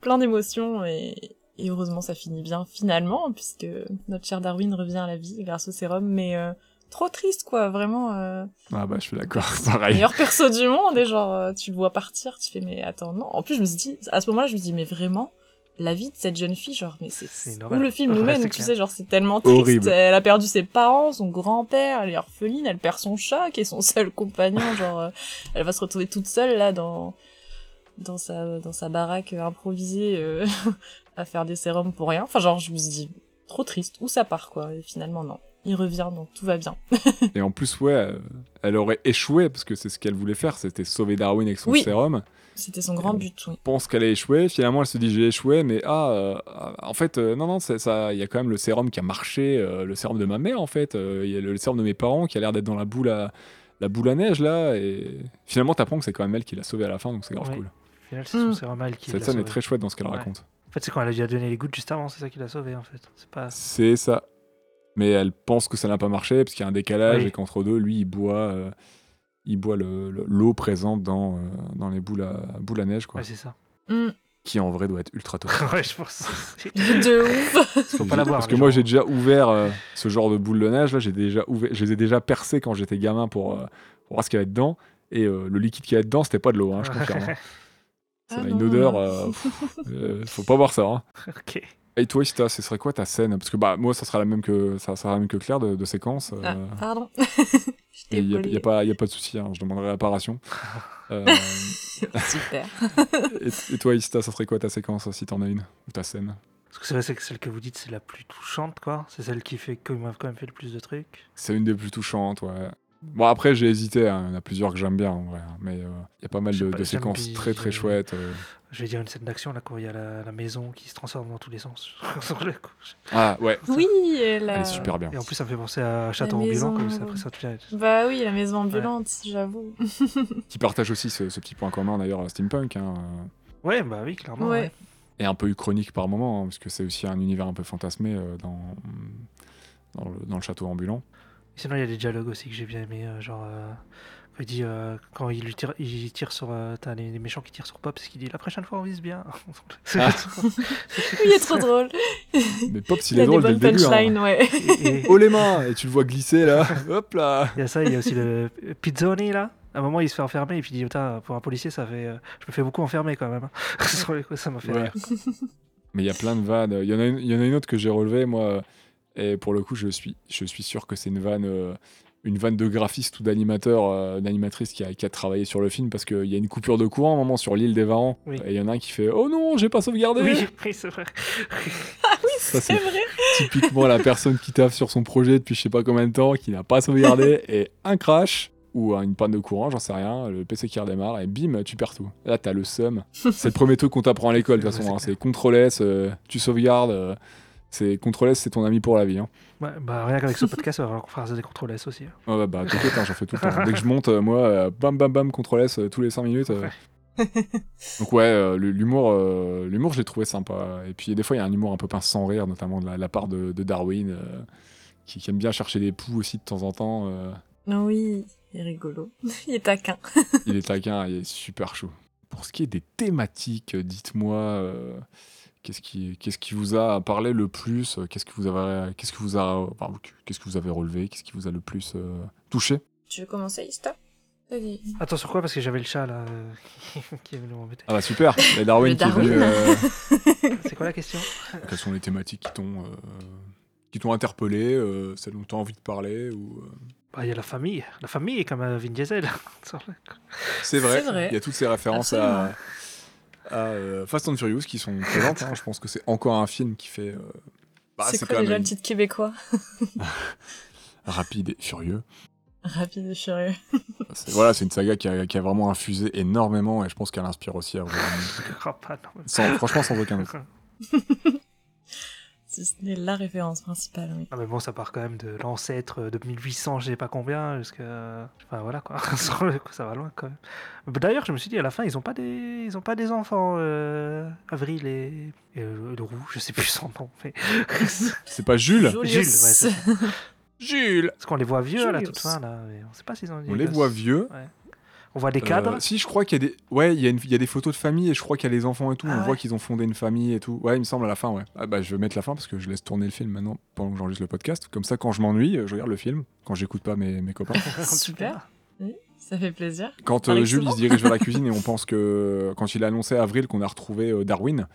plein d'émotions et, et heureusement, ça finit bien finalement, puisque notre cher Darwin revient à la vie grâce au sérum, mais euh, trop triste, quoi, vraiment. euh, ah bah, je suis d'accord, pareil. meilleur perso du monde et genre euh, tu le vois partir tu fais mais attends non en plus je me suis dit à ce moment-là je me suis dit mais vraiment la vie de cette jeune fille genre mais c'est C'est où le film nous mène tu clair. sais genre c'est tellement triste Horrible. elle a perdu ses parents son grand-père elle est orpheline elle perd son chat qui est son seul compagnon genre euh, elle va se retrouver toute seule là dans dans sa dans sa baraque euh, improvisée euh, à faire des sérums pour rien enfin genre je me suis dit trop triste où ça part quoi? Et finalement non il revient donc tout va bien Et en plus, ouais, euh, elle aurait échoué parce que c'est ce qu'elle voulait faire, c'était sauver Darwin avec son Oui. sérum. c'était son grand but oui Je pense qu'elle a échoué. Finalement, elle se dit j'ai échoué, mais ah, euh, en fait, euh, non, non, ça. Il y a quand même le sérum qui a marché, euh, le sérum de ma mère en fait. euh, Il y a le, le sérum de mes parents qui a l'air d'être dans la boule à la boule à neige là. Et finalement, t'apprends que c'est quand même elle qui l'a sauvé à la fin, donc c'est grave Ouais. cool. Au final, c'est son sérum mal qui Cette scène est très chouette dans ce qu'elle Ouais. raconte. En fait, c'est quand elle a dû donner les gouttes juste avant, c'est ça qui l'a sauvé en fait. C'est pas. C'est ça. Mais elle pense que ça n'a pas marché parce qu'il y a un décalage Oui. et qu'entre deux, lui, il boit, euh, il boit le- le- l'eau présente dans, euh, dans les boules à, boules à neige, quoi. Ouais, c'est ça. Mm. Qui en vrai doit être ultra toxique. ouais, je pense. de ouf Faut pas Parce que moi j'ai déjà ouvert euh, ce genre de boules de neige là, j'ai déjà ouvert, je les ai déjà percées quand j'étais gamin pour, euh, pour voir ce qu'il y avait dedans. Et euh, le liquide qu'il y avait dedans, c'était pas de l'eau, hein, je confirme. hein. Ça Ah a une non. odeur. euh, pff, euh, faut pas voir ça. Hein. Ok. Et toi, Ista, ce serait quoi ta scène? Parce que bah moi, ça sera la même que ça sera la même que Claire de, de séquence. euh, Ah, pardon. et il y, a- y a pas y a pas de souci. hein, je demanderai réparation. Euh, Super. et, et toi, Ista, ça serait quoi ta séquence si t'en as une? Ou ta scène? Parce que c'est vrai que celle que vous dites, c'est la plus touchante, quoi. C'est celle qui fait que m'a quand même fait le plus de trucs. C'est une des plus touchantes, ouais. Bon après j'ai hésité, hein, il y en a plusieurs que j'aime bien en vrai, hein, mais il y a pas mal de, pas, de j'aime séquences très très chouettes. euh. Je vais dire une scène d'action, là, quand il y a la, la maison qui se transforme dans tous les sens. Ah ouais, Oui, la... elle est super bien. Et en plus, ça me fait penser à Château maison- ambulant, comme ça, après ça devient- Bah oui, la maison ambulante, j'avoue. Qui partage aussi ce, ce petit point commun d'ailleurs à steampunk, hein, euh, Ouais, bah oui, clairement. Ouais. ouais. et un peu uchronique par moment, hein, parce que c'est aussi un univers un peu fantasmé euh, dans, dans, le, dans le château ambulant. Sinon, il y a des dialogues aussi que j'ai bien aimé, euh, genre euh, quand il dit euh, quand il lui tire, il tire sur, euh, t'as les, les méchants qui tirent sur Pop, c'est qu'il dit la prochaine fois on vise bien. Ah. Il est trop drôle. Mais Pops il Il est a des drôle dès le bonnes début. hein. punchlines, ouais. Et- et- Oh les mains Et tu le vois glisser là, hop là Il y a ça, il y a aussi le Pizzoni là. À un moment, il se fait enfermer et puis il dit Putain, pour un policier, ça fait. je me fais beaucoup enfermer quand même. hein. Ça m'a fait Ouais. rire. Mais il y a plein de vannes. Il y en a une, il y en a une autre que j'ai relevée, moi. Et pour le coup, je suis, je suis sûr que c'est une vanne, euh, une vanne de graphiste ou d'animateur, euh, d'animatrice qui a, qui a travaillé sur le film parce qu'il y a une coupure de courant à un moment sur l'île des Varans. Oui. Et il y en a un qui fait Oh non, j'ai pas sauvegardé Oui, oui, c'est vrai. Ça, C'est c'est vrai. typiquement la personne qui taffe sur son projet depuis je sais pas combien de temps, qui n'a pas sauvegardé, et un crash ou une panne de courant, j'en sais rien, le PC qui redémarre, et bim, tu perds tout. Là, t'as le seum. C'est le premier truc qu'on t'apprend à l'école, de toute Ouais, façon. c'est hein. CTRL S, euh, tu sauvegardes. C'est CTRL S, c'est ton ami pour la vie. Hein. Ouais, bah, rien qu'avec ce podcast, on va falloir qu'on fasse des contrôles S aussi. hein. Ouais, bah, bah t'inquiète, hein, j'en fais tout le temps. Dès que je monte, euh, moi, euh, bam, bam, bam, CTRL S euh, tous les 5 minutes. euh. Donc ouais, euh, l'humour, euh, l'humour, je l'ai trouvé sympa. Et puis des fois, il y a un humour un peu pince sans rire, notamment de la, la part de, de Darwin, euh, qui, qui aime bien chercher des poux aussi de temps en temps. euh. Oui, il est rigolo. Il est taquin. il est taquin, il est super chaud. Pour ce qui est des thématiques, dites-moi, euh, qu'est-ce qui, qu'est-ce qui vous a parlé le plus euh, Qu'est-ce que vous avez, qu'est-ce que vous a, qu'est-ce que vous avez relevé Qu'est-ce qui vous a le plus euh, touché? Tu veux commencer, Ista Vas-y. Attends, sur quoi? Parce que j'avais le chat là qui est venu m'embêter. Ah bah super, et Darwin, qui est venu. Euh, C'est quoi la question? quelles sont les thématiques qui t'ont, euh, qui t'ont interpellé, euh, celles dont tu as envie de parler ou, euh, Bah, il y a la famille. La famille est comme Vin Diesel. Vrai, C'est vrai. il y a toutes ces références à, à, euh, Fast and Furious qui sont présentes. hein. Je pense que c'est encore un film qui fait. euh, bah, c'est quoi déjà même le titre québécois? Rapide et furieux. Rapide et furieux. C'est- Voilà, c'est une saga qui a, qui a vraiment infusé énormément et je pense qu'elle inspire aussi à sans, Franchement, sans aucun doute. Si ce n'est la référence principale, oui. Ah, mais bon, ça part quand même de l'ancêtre de 1800, je sais pas combien, jusqu'à. Enfin voilà quoi. Ça va loin quand même. D'ailleurs, je me suis dit à la fin, ils ont pas des, ils ont pas des enfants, euh... Avril et, et le, le roux, je sais plus son nom. Mais... C'est pas Jules Jules, ouais, c'est ça. Jules Parce qu'on les voit vieux à la toute Julius. fin là. Mais on sait pas s'ils ont. des On les voit vieux. On voit des cadres. Euh, si, je crois qu'il y a des. Ouais, il y, a une- il y a des photos de famille et je crois qu'il y a les enfants et tout. Ah on ouais. voit qu'ils ont fondé une famille et tout. Ouais, il me semble à la fin, ouais. Ah bah, je vais mettre la fin parce que je laisse tourner le film maintenant pendant que j'enregistre le podcast. Comme ça, quand je m'ennuie, je regarde le film. Quand j'écoute pas mes, mes copains. Super. Oui, ça fait plaisir. Quand euh, Jules il se dirige vers la cuisine et on pense que quand il a annoncé à Avril qu'on a retrouvé euh, Darwin,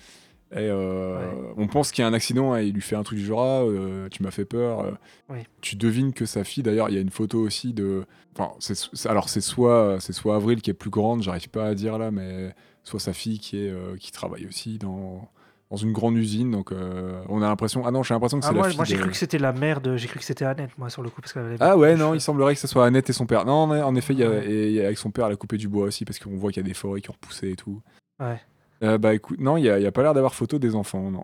et euh, Ouais. on pense qu'il y a un accident et il lui fait un truc du genre Ah, euh, tu m'as fait peur. euh. Tu devines que sa fille, d'ailleurs, il y a une photo aussi de. Enfin, alors c'est soit c'est soit Avril qui est plus grande, j'arrive pas à dire là, mais soit sa fille qui est qui travaille aussi dans dans une grande usine. Donc on a l'impression. Ah non, j'ai l'impression que Ah, c'est moi, la fille. moi j'ai de- cru que c'était la mère de. J'ai cru que c'était Annette, moi, sur le coup. Parce avait Ah ouais, non, il semblerait que ce soit Annette et son père. Non, en effet, il y a, Ouais. et il y a- avec son père, elle a coupé du bois aussi parce qu'on voit qu'il y a des forêts qui ont repoussé et tout. Ouais. Euh, bah écoute, non, il n'y a, y a pas l'air d'avoir photo des enfants, non.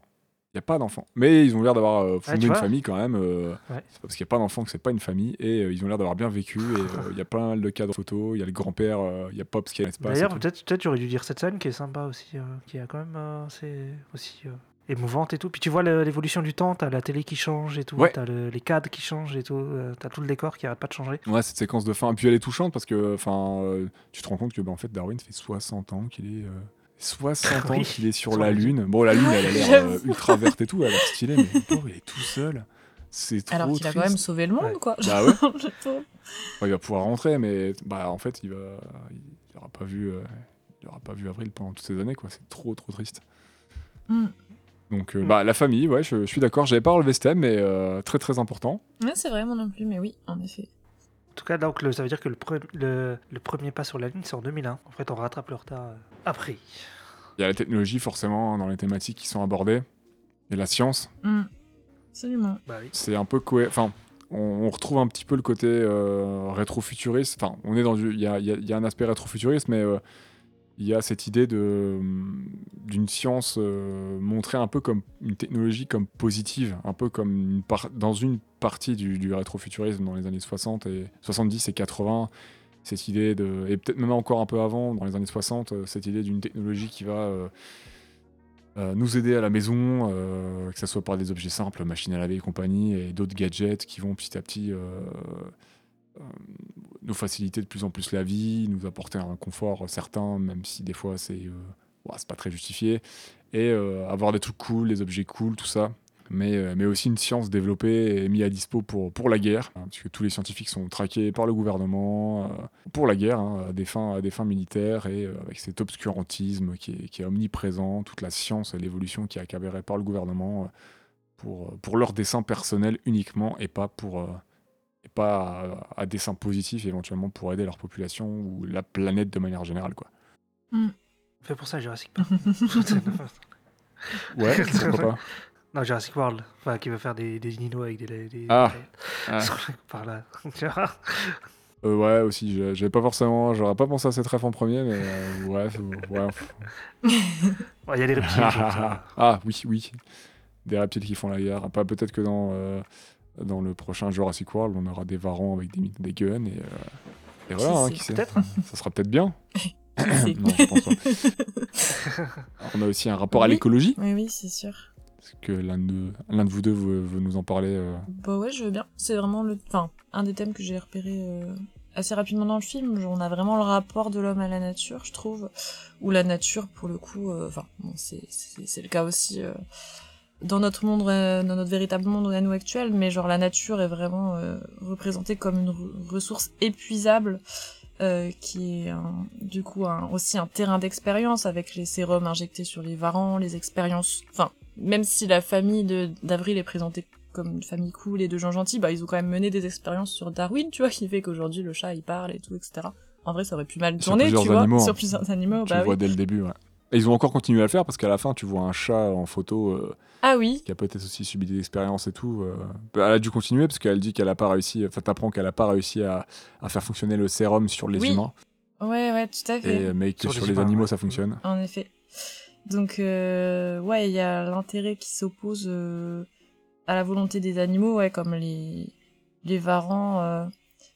Il n'y a pas d'enfants. Mais ils ont l'air d'avoir euh, fondé tu une famille quand même. euh, Ouais. C'est pas parce qu'il n'y a pas d'enfants que c'est pas une famille. Et euh, ils ont l'air d'avoir bien vécu. Et il y a pas mal de cadres photos. Il y a le grand-père, il y a Pops qui a l'espace. D'ailleurs, peut-être peut j'aurais dû dire cette scène qui est sympa aussi, qui est quand même assez aussi émouvante et tout. Puis tu vois l'évolution du temps, t'as la télé qui change et tout, Ouais. t'as le- les cadres qui changent et tout, t'as tout le décor qui arrête pas de changer. Ouais, cette séquence de fin. Et puis elle est touchante parce que enfin, tu te rends compte que bah, en fait, Darwin fait 60 ans qu'il est. euh, 60 ans Oui, qu'il est sur la Lune. Bon, la Lune, elle a l'air euh, ultra verte et tout, elle a l'air stylée, mais le pauvre, il est tout seul. C'est trop Alors qu'il a quand même sauvé le monde, Ouais. quoi. Bah ouais. Il va pouvoir rentrer, mais bah, en fait, il va, il aura pas vu euh, il aura pas vu Avril pendant toutes ces années, quoi. C'est trop, trop triste. Mm. Donc, euh, Mm. bah, la famille, ouais, je, je suis d'accord. J'avais pas relevé ce thème, mais très, très important. Ouais, c'est vrai, moi non plus, mais oui, en effet. En tout cas, donc, le- ça veut dire que le, pre- le, le premier pas sur la Lune, c'est en 2001. En fait, on rattrape le retard euh, après. Il y a la technologie, forcément, dans les thématiques qui sont abordées. Et la science, Mm. Absolument. Bah oui. c'est un peu cohérent. Enfin, on, on retrouve un petit peu le côté euh, rétrofuturiste. Enfin, on est dans du- il y a, il y a- il y a un aspect rétrofuturiste, mais euh, il y a cette idée de d'une science euh, montrée un peu comme une technologie comme positive, un peu comme une dans une partie du, rétrofuturisme dans les années 60 et 70 et 80. Cette idée de et peut-être même encore un peu avant, dans les années 60, euh, cette idée d'une technologie qui va euh, nous aider à la maison, que ce soit par des objets simples, machines à laver et compagnie, et d'autres gadgets qui vont petit à petit nous faciliter de plus en plus la vie, nous apporter un confort certain, même si des fois c'est euh, c'est pas très justifié, et euh, avoir des trucs cool, des objets cool, tout ça. Mais, euh, mais aussi une science développée et mise à dispo pour, pour la guerre, hein, puisque tous les scientifiques sont traqués par le gouvernement euh, pour la guerre, hein, à, des fins, à des fins militaires, et euh, avec cet obscurantisme qui est, omniprésent, toute la science et l'évolution qui est accaparée par le gouvernement euh, pour, pour leur dessin personnel uniquement, et pas pour, euh, pas à, à dessin positif éventuellement pour aider leur population ou la planète de manière générale quoi. Fait pour ça Jurassic Park. Ouais, pourquoi pas. non, Jurassic World. Enfin, qui veut faire des, des dinos avec des. des Ah. des- Ah. Par là. Euh, ouais aussi, j'avais pas forcément, j'aurais pas pensé à cette ref en premier, mais euh, ouais, c'est- ouais. Ouais, Il y a des reptiles. ah oui, oui, des reptiles qui font la guerre. Pas peut-être que dans euh, dans le prochain Jurassic World, on aura des varans avec des, des guns et, euh, et voilà, Qui hein, sait. qui sait. Peut-être. Ça sera peut-être bien. Non, je pense pas. On a aussi un rapport à l'écologie, Oui, oui, c'est sûr. parce que l'un de l'un de vous deux veut, veut nous en parler. euh, Bah ouais, je veux bien. C'est vraiment le, enfin, un des thèmes que j'ai repéré euh, assez rapidement dans le film. Genre, On a vraiment le rapport de l'homme à la nature, je trouve, où la nature, pour le coup, euh, enfin, bon, c'est c'est c'est le cas aussi euh, dans notre monde, euh, dans notre véritable monde à nous actuel, mais genre la nature est vraiment euh, représentée comme une re- ressource épuisable. euh, qui est un- du coup un- aussi un terrain d'expérience avec les sérums injectés sur les varans, les expériences. Enfin, même si la famille de d'Avril est présentée comme une famille cool et de gens gentils, bah ils ont quand même mené des expériences sur Darwin, tu vois, qui fait qu'aujourd'hui le chat il parle et tout, etc. En vrai, ça aurait pu mal tourner, tu vois, animaux, hein. sur plusieurs animaux. tu bah le oui. vois dès le début. Ouais. Et ils ont encore continué à le faire parce qu'à la fin, tu vois un chat en photo euh, Ah oui, qui a peut-être aussi subi des expériences et tout. euh. Elle a dû continuer parce qu'elle dit qu'elle a pas réussi. Enfin, t'apprends qu'elle a pas réussi à, à faire fonctionner le sérum sur les Oui, humains, ouais, ouais, tout à fait. et, mais que Sur sur, les humains, animaux ouais. ça fonctionne. En effet. Donc, euh, ouais, il y a l'intérêt qui s'oppose euh, à la volonté des animaux, ouais, comme les, les varans.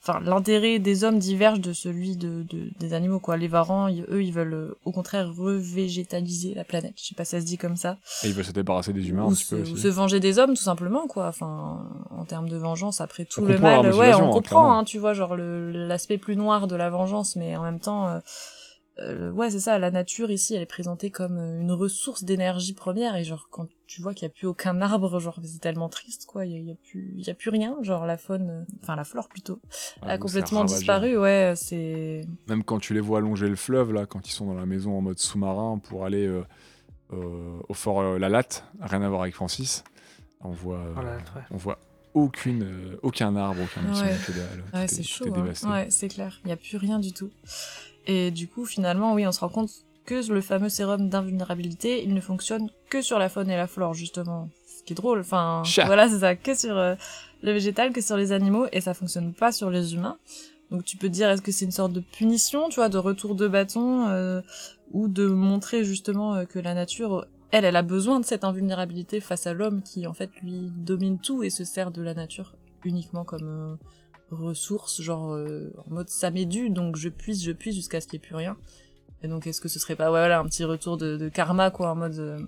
Enfin, l'intérêt des hommes diverge de celui de, de- des animaux, quoi. Les varans, ils- eux, ils veulent euh, au contraire revégétaliser la planète. Je sais pas si ça se dit comme ça. Et ils veulent se débarrasser des humains ou, un petit se, peu ou aussi. se venger des hommes, tout simplement, quoi. Enfin, en termes de vengeance, après tout On le mal, ouais, on hein, comprend, hein, tu vois, genre l'aspect plus noir de la vengeance, mais en même temps, euh, euh, ouais, c'est ça, la nature ici, elle est présentée comme euh, une ressource d'énergie première, et genre, quand tu vois qu'il y a plus aucun arbre, genre, c'est tellement triste, quoi, il y a, il y a plus, il y a plus rien, genre, la faune, euh, enfin, la flore plutôt, Ah, a complètement disparu, ouais, c'est, Même quand tu les vois allonger le fleuve, là, quand ils sont dans la maison en mode sous-marin pour aller euh, euh, au fort euh, La Latte, rien à voir avec Francis, on voit, euh, Voilà, ouais. on voit aucune, euh, aucun arbre, aucun Ouais. c'est chaud. hein. Ouais, c'est clair. Il n'y a plus rien du tout. Et du coup, finalement, oui, on se rend compte que le fameux sérum d'invulnérabilité, il ne fonctionne que sur la faune et la flore, justement. Ce qui est drôle. Enfin, Chat. voilà, c'est ça. Que sur euh, le végétal, que sur les animaux, et ça fonctionne pas sur les humains. Donc tu peux dire, est-ce que c'est une sorte de punition, tu vois, de retour de bâton, euh, ou de montrer justement euh, que la nature, elle, elle a besoin de cette invulnérabilité face à l'homme qui, en fait, lui domine tout et se sert de la nature uniquement comme euh, ressource, genre euh, en mode ça m'est dû, donc je puise, je puise jusqu'à ce qu'il n'y ait plus rien. Et donc est-ce que ce serait pas ouais, voilà un petit retour de, de karma quoi en mode euh,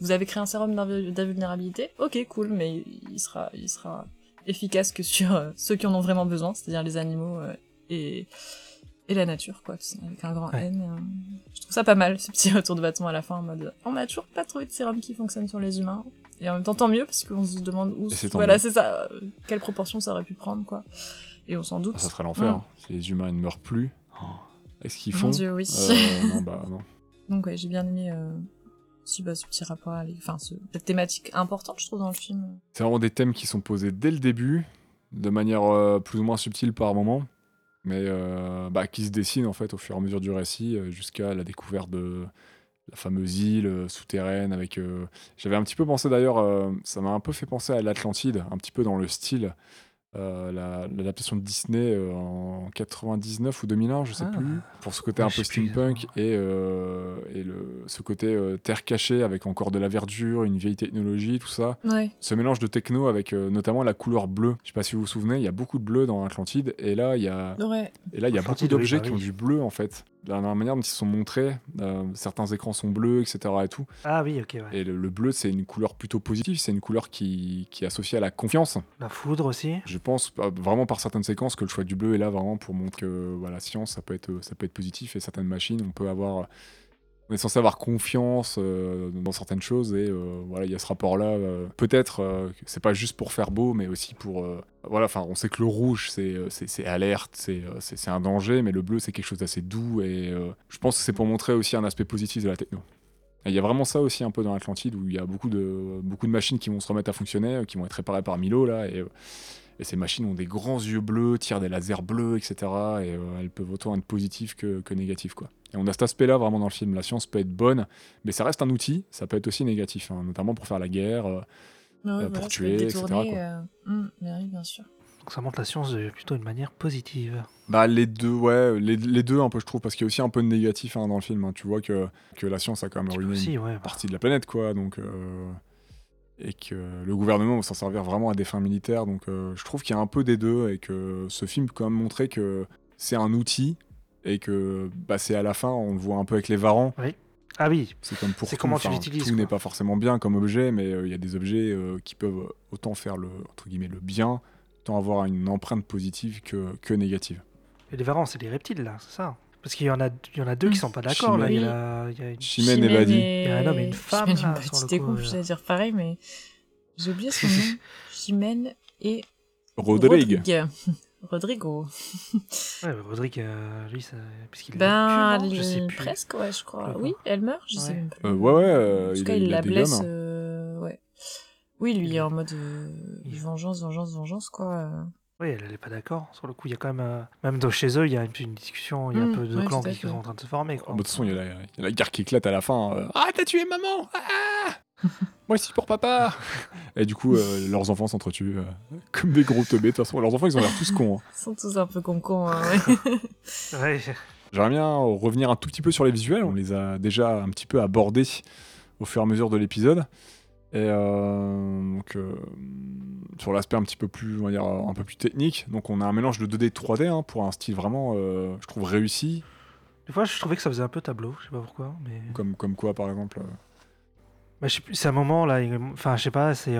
vous avez créé un sérum d'invu- d'invulnérabilité, ok cool, mais il sera il sera efficace que sur euh, ceux qui en ont vraiment besoin, c'est-à-dire les animaux euh, et et la nature quoi, avec un grand Ouais. N. euh. Je trouve ça pas mal ce petit retour de bâton à la fin en mode on a toujours pas trouvé de sérum qui fonctionne sur les humains. Et en même temps, tant mieux, parce qu'on se demande où. Voilà, c'est ça. euh, Quelle proportion ça aurait pu prendre, quoi. Et on s'en doute. Ah, ça serait l'enfer. Hein. Si les humains ne meurent plus, oh, avec ce qu'ils Mon font. dieu, oui. Euh, non, bah, non. Donc, ouais, j'ai bien aimé euh, si, bah, ce petit rapport, à les- enfin ce- cette thématique importante, je trouve, dans le film. C'est vraiment des thèmes qui sont posés dès le début, de manière euh, plus ou moins subtile par moment, mais euh, bah, qui se dessinent en fait au fur et à mesure du récit, jusqu'à la découverte de la fameuse île euh, souterraine. Avec, euh, j'avais un petit peu pensé d'ailleurs, euh, ça m'a un peu fait penser à l'Atlantide, un petit peu dans le style. euh, la- l'adaptation de Disney euh, en 99 ou 2001, je sais Ah. plus, pour ce côté Ouais, un peu steampunk et, euh, et le, ce côté euh, terre cachée avec encore de la verdure, une vieille technologie, tout ça Ouais. ce mélange de techno avec euh, notamment la couleur bleue. Je sais pas si vous vous souvenez, il y a beaucoup de bleu dans Atlantide et là il y a Ouais. et là il y a beaucoup d'objets bah qui ont du bleu en fait. La manière dont ils sont montrés, euh, certains écrans sont bleus, etc. et tout. Ah oui, ok, ouais. Et le, le bleu c'est une couleur plutôt positive, c'est une couleur qui, qui est associée à la confiance. La foudre aussi. Je pense euh, vraiment par certaines séquences que le choix du bleu est là vraiment pour montrer que voilà, la science ça peut être ça peut être positif et certaines machines on peut avoir on est censé avoir confiance euh, dans certaines choses et euh, voilà il y a ce rapport là peut-être euh, que c'est pas juste pour faire beau mais aussi pour voilà enfin on sait que le rouge c'est alerte c'est un danger mais le bleu c'est quelque chose d'assez doux et je pense que c'est pour montrer aussi un aspect positif de la techno. Il y a vraiment ça aussi un peu dans l'Atlantide où il y a beaucoup de, beaucoup de machines qui vont se remettre à fonctionner, qui vont être réparées par Milo là, et, et ces machines ont des grands yeux bleus, tirent des lasers bleus, etc. Et euh, elles peuvent autant être positives que, que négatives quoi. Et on a cet aspect-là vraiment dans le film. La science peut être bonne, mais ça reste un outil. Ça peut être aussi négatif, hein, notamment pour faire la guerre. euh, Ouais, Euh, voilà, pour tuer, etc., quoi. oui, bien sûr. Donc ça montre la science de plutôt une manière positive. Bah les deux, ouais, les, les deux un peu je trouve, parce qu'il y a aussi un peu de négatif hein, dans le film. hein. Tu vois que, que la science a quand même ruiné une Aussi, ouais. partie de la planète, quoi. Donc, euh, et que le gouvernement va s'en servir vraiment à des fins militaires. Donc, euh, je trouve qu'il y a un peu des deux et que ce film peut quand même montrer que c'est un outil et que bah, c'est à la fin, on le voit un peu avec les varans. Ah oui, C'est comme pour tout, comment tu l'utilises, Tout n'est pas forcément bien comme objet, mais euh, il y a des objets euh, qui peuvent autant faire le entre guillemets le bien, autant avoir une empreinte positive que, que négative. et les varans, c'est des reptiles là, c'est ça? Parce qu'il y en a, il y en a deux qui sont pas d'accord là. Il y, a il y a une- Chimène et Badi. Il y a un homme et une femme, Chimène là, sur le coup, euh. j'allais dire pareil, mais j'ai oublié son nom. Chimène et Rodrigue. Rodrigue. Rodrigo. Ouais, Rodrigue, euh, lui, ça... Ben, non je sais elle- plus. presque, ouais, je crois. Oui, elle meurt, je sais Ouais. même plus. Euh, ouais, ouais, euh, En tout il cas, il, la blesse, euh, ouais. Oui, lui, il est en mode euh, Il- vengeance, vengeance, vengeance, quoi. Oui, elle n'est pas d'accord. Sur le coup, il y a quand même, euh, même dans- chez eux, il y a une, une discussion, il y a un Mm, peu de ouais, clans qui sont en train de se former. Ah, Quoi. bah, De toute façon, il y, a la- il y a la guerre qui éclate à la fin. euh, ah, t'as tué maman Ah Moi aussi pour papa Et du coup, euh, leurs enfants s'entretuent euh, comme des gros teubés. De toute façon, leurs enfants, ils ont l'air tous cons. hein. Ils sont tous un peu con-con, hein, ouais. Ouais. J'aimerais bien revenir un tout petit peu sur les visuels. On les a déjà un petit peu abordés au fur et à mesure de l'épisode. Et euh, donc, euh, sur l'aspect un petit peu plus, on va dire, un peu plus technique. Donc, on a un mélange de 2D et 3D hein, pour un style vraiment, euh, je trouve, réussi. Des fois, je trouvais que ça faisait un peu tableau, je sais pas pourquoi. Mais... Comme, comme quoi, par exemple Bah, je sais plus, c'est un moment là, enfin, je sais pas, c'est.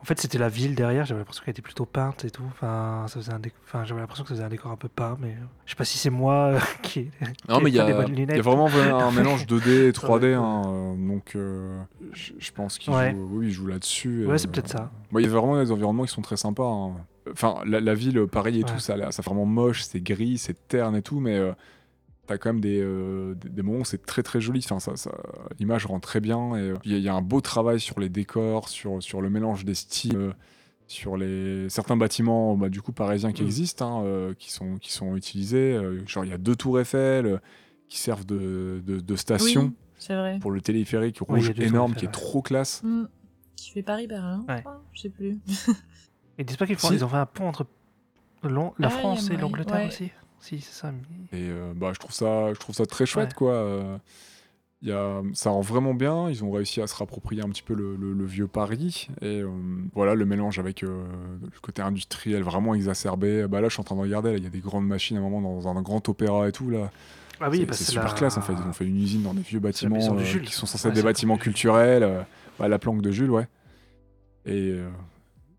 En fait, c'était la ville derrière, j'avais l'impression qu'elle était plutôt peinte et tout. Enfin, ça faisait un déc- enfin, j'avais l'impression que ça faisait un décor un peu peint, mais euh, je sais pas si c'est moi euh, qui. Non, mais il y, y a vraiment un mélange 2D et 3D. Ouais. hein, euh, donc, euh, je pense qu'il Ouais. joue, oui, il joue là-dessus. Ouais, euh, c'est peut-être ça. Il y a vraiment des environnements qui sont très sympas. hein. Enfin, la, la ville, pareil et Ouais. tout, ça, ça vraiment moche, c'est gris, c'est terne et tout, mais euh, t'as quand même des, euh, des, des moments où c'est très très joli. Enfin, ça, ça- l'image rend très bien. Et euh, il y, a- il y a un beau travail sur les décors, sur, sur le mélange des styles. euh, sur les certains bâtiments bah, du coup parisiens qui Mm. existent hein, euh, qui sont qui sont utilisés euh, genre il y a deux tours Eiffel euh, qui servent de, de, de station Oui, vrai. pour le téléphérique Oui, rouge tours énorme qui est ouais. trop classe Mm. Qui fait Paris-Berlin, je Ouais. crois, je sais plus. Ils disent pas qu'ils font... Si. ils ont fait un pont entre la Ah, France et l'Angleterre ouais. aussi. Si, c'est ça. Et euh, bah, je trouve ça, je trouve ça très chouette, Ouais. quoi. Euh, y a, ça rend vraiment bien. Ils ont réussi à se rapproprier un petit peu le, le- le vieux Paris. Et euh, voilà, le mélange avec euh, le côté industriel vraiment exacerbé. Bah, là, je suis en train de regarder. là, Il y a des grandes machines à un moment dans un grand opéra et tout. Là. Ah oui, c'est, super la- classe, en fait. Ils ont fait une usine dans des vieux bâtiments euh, qui sont censés Ouais, être des bâtiments culturels. ouais, la planque de Jules, ouais. Et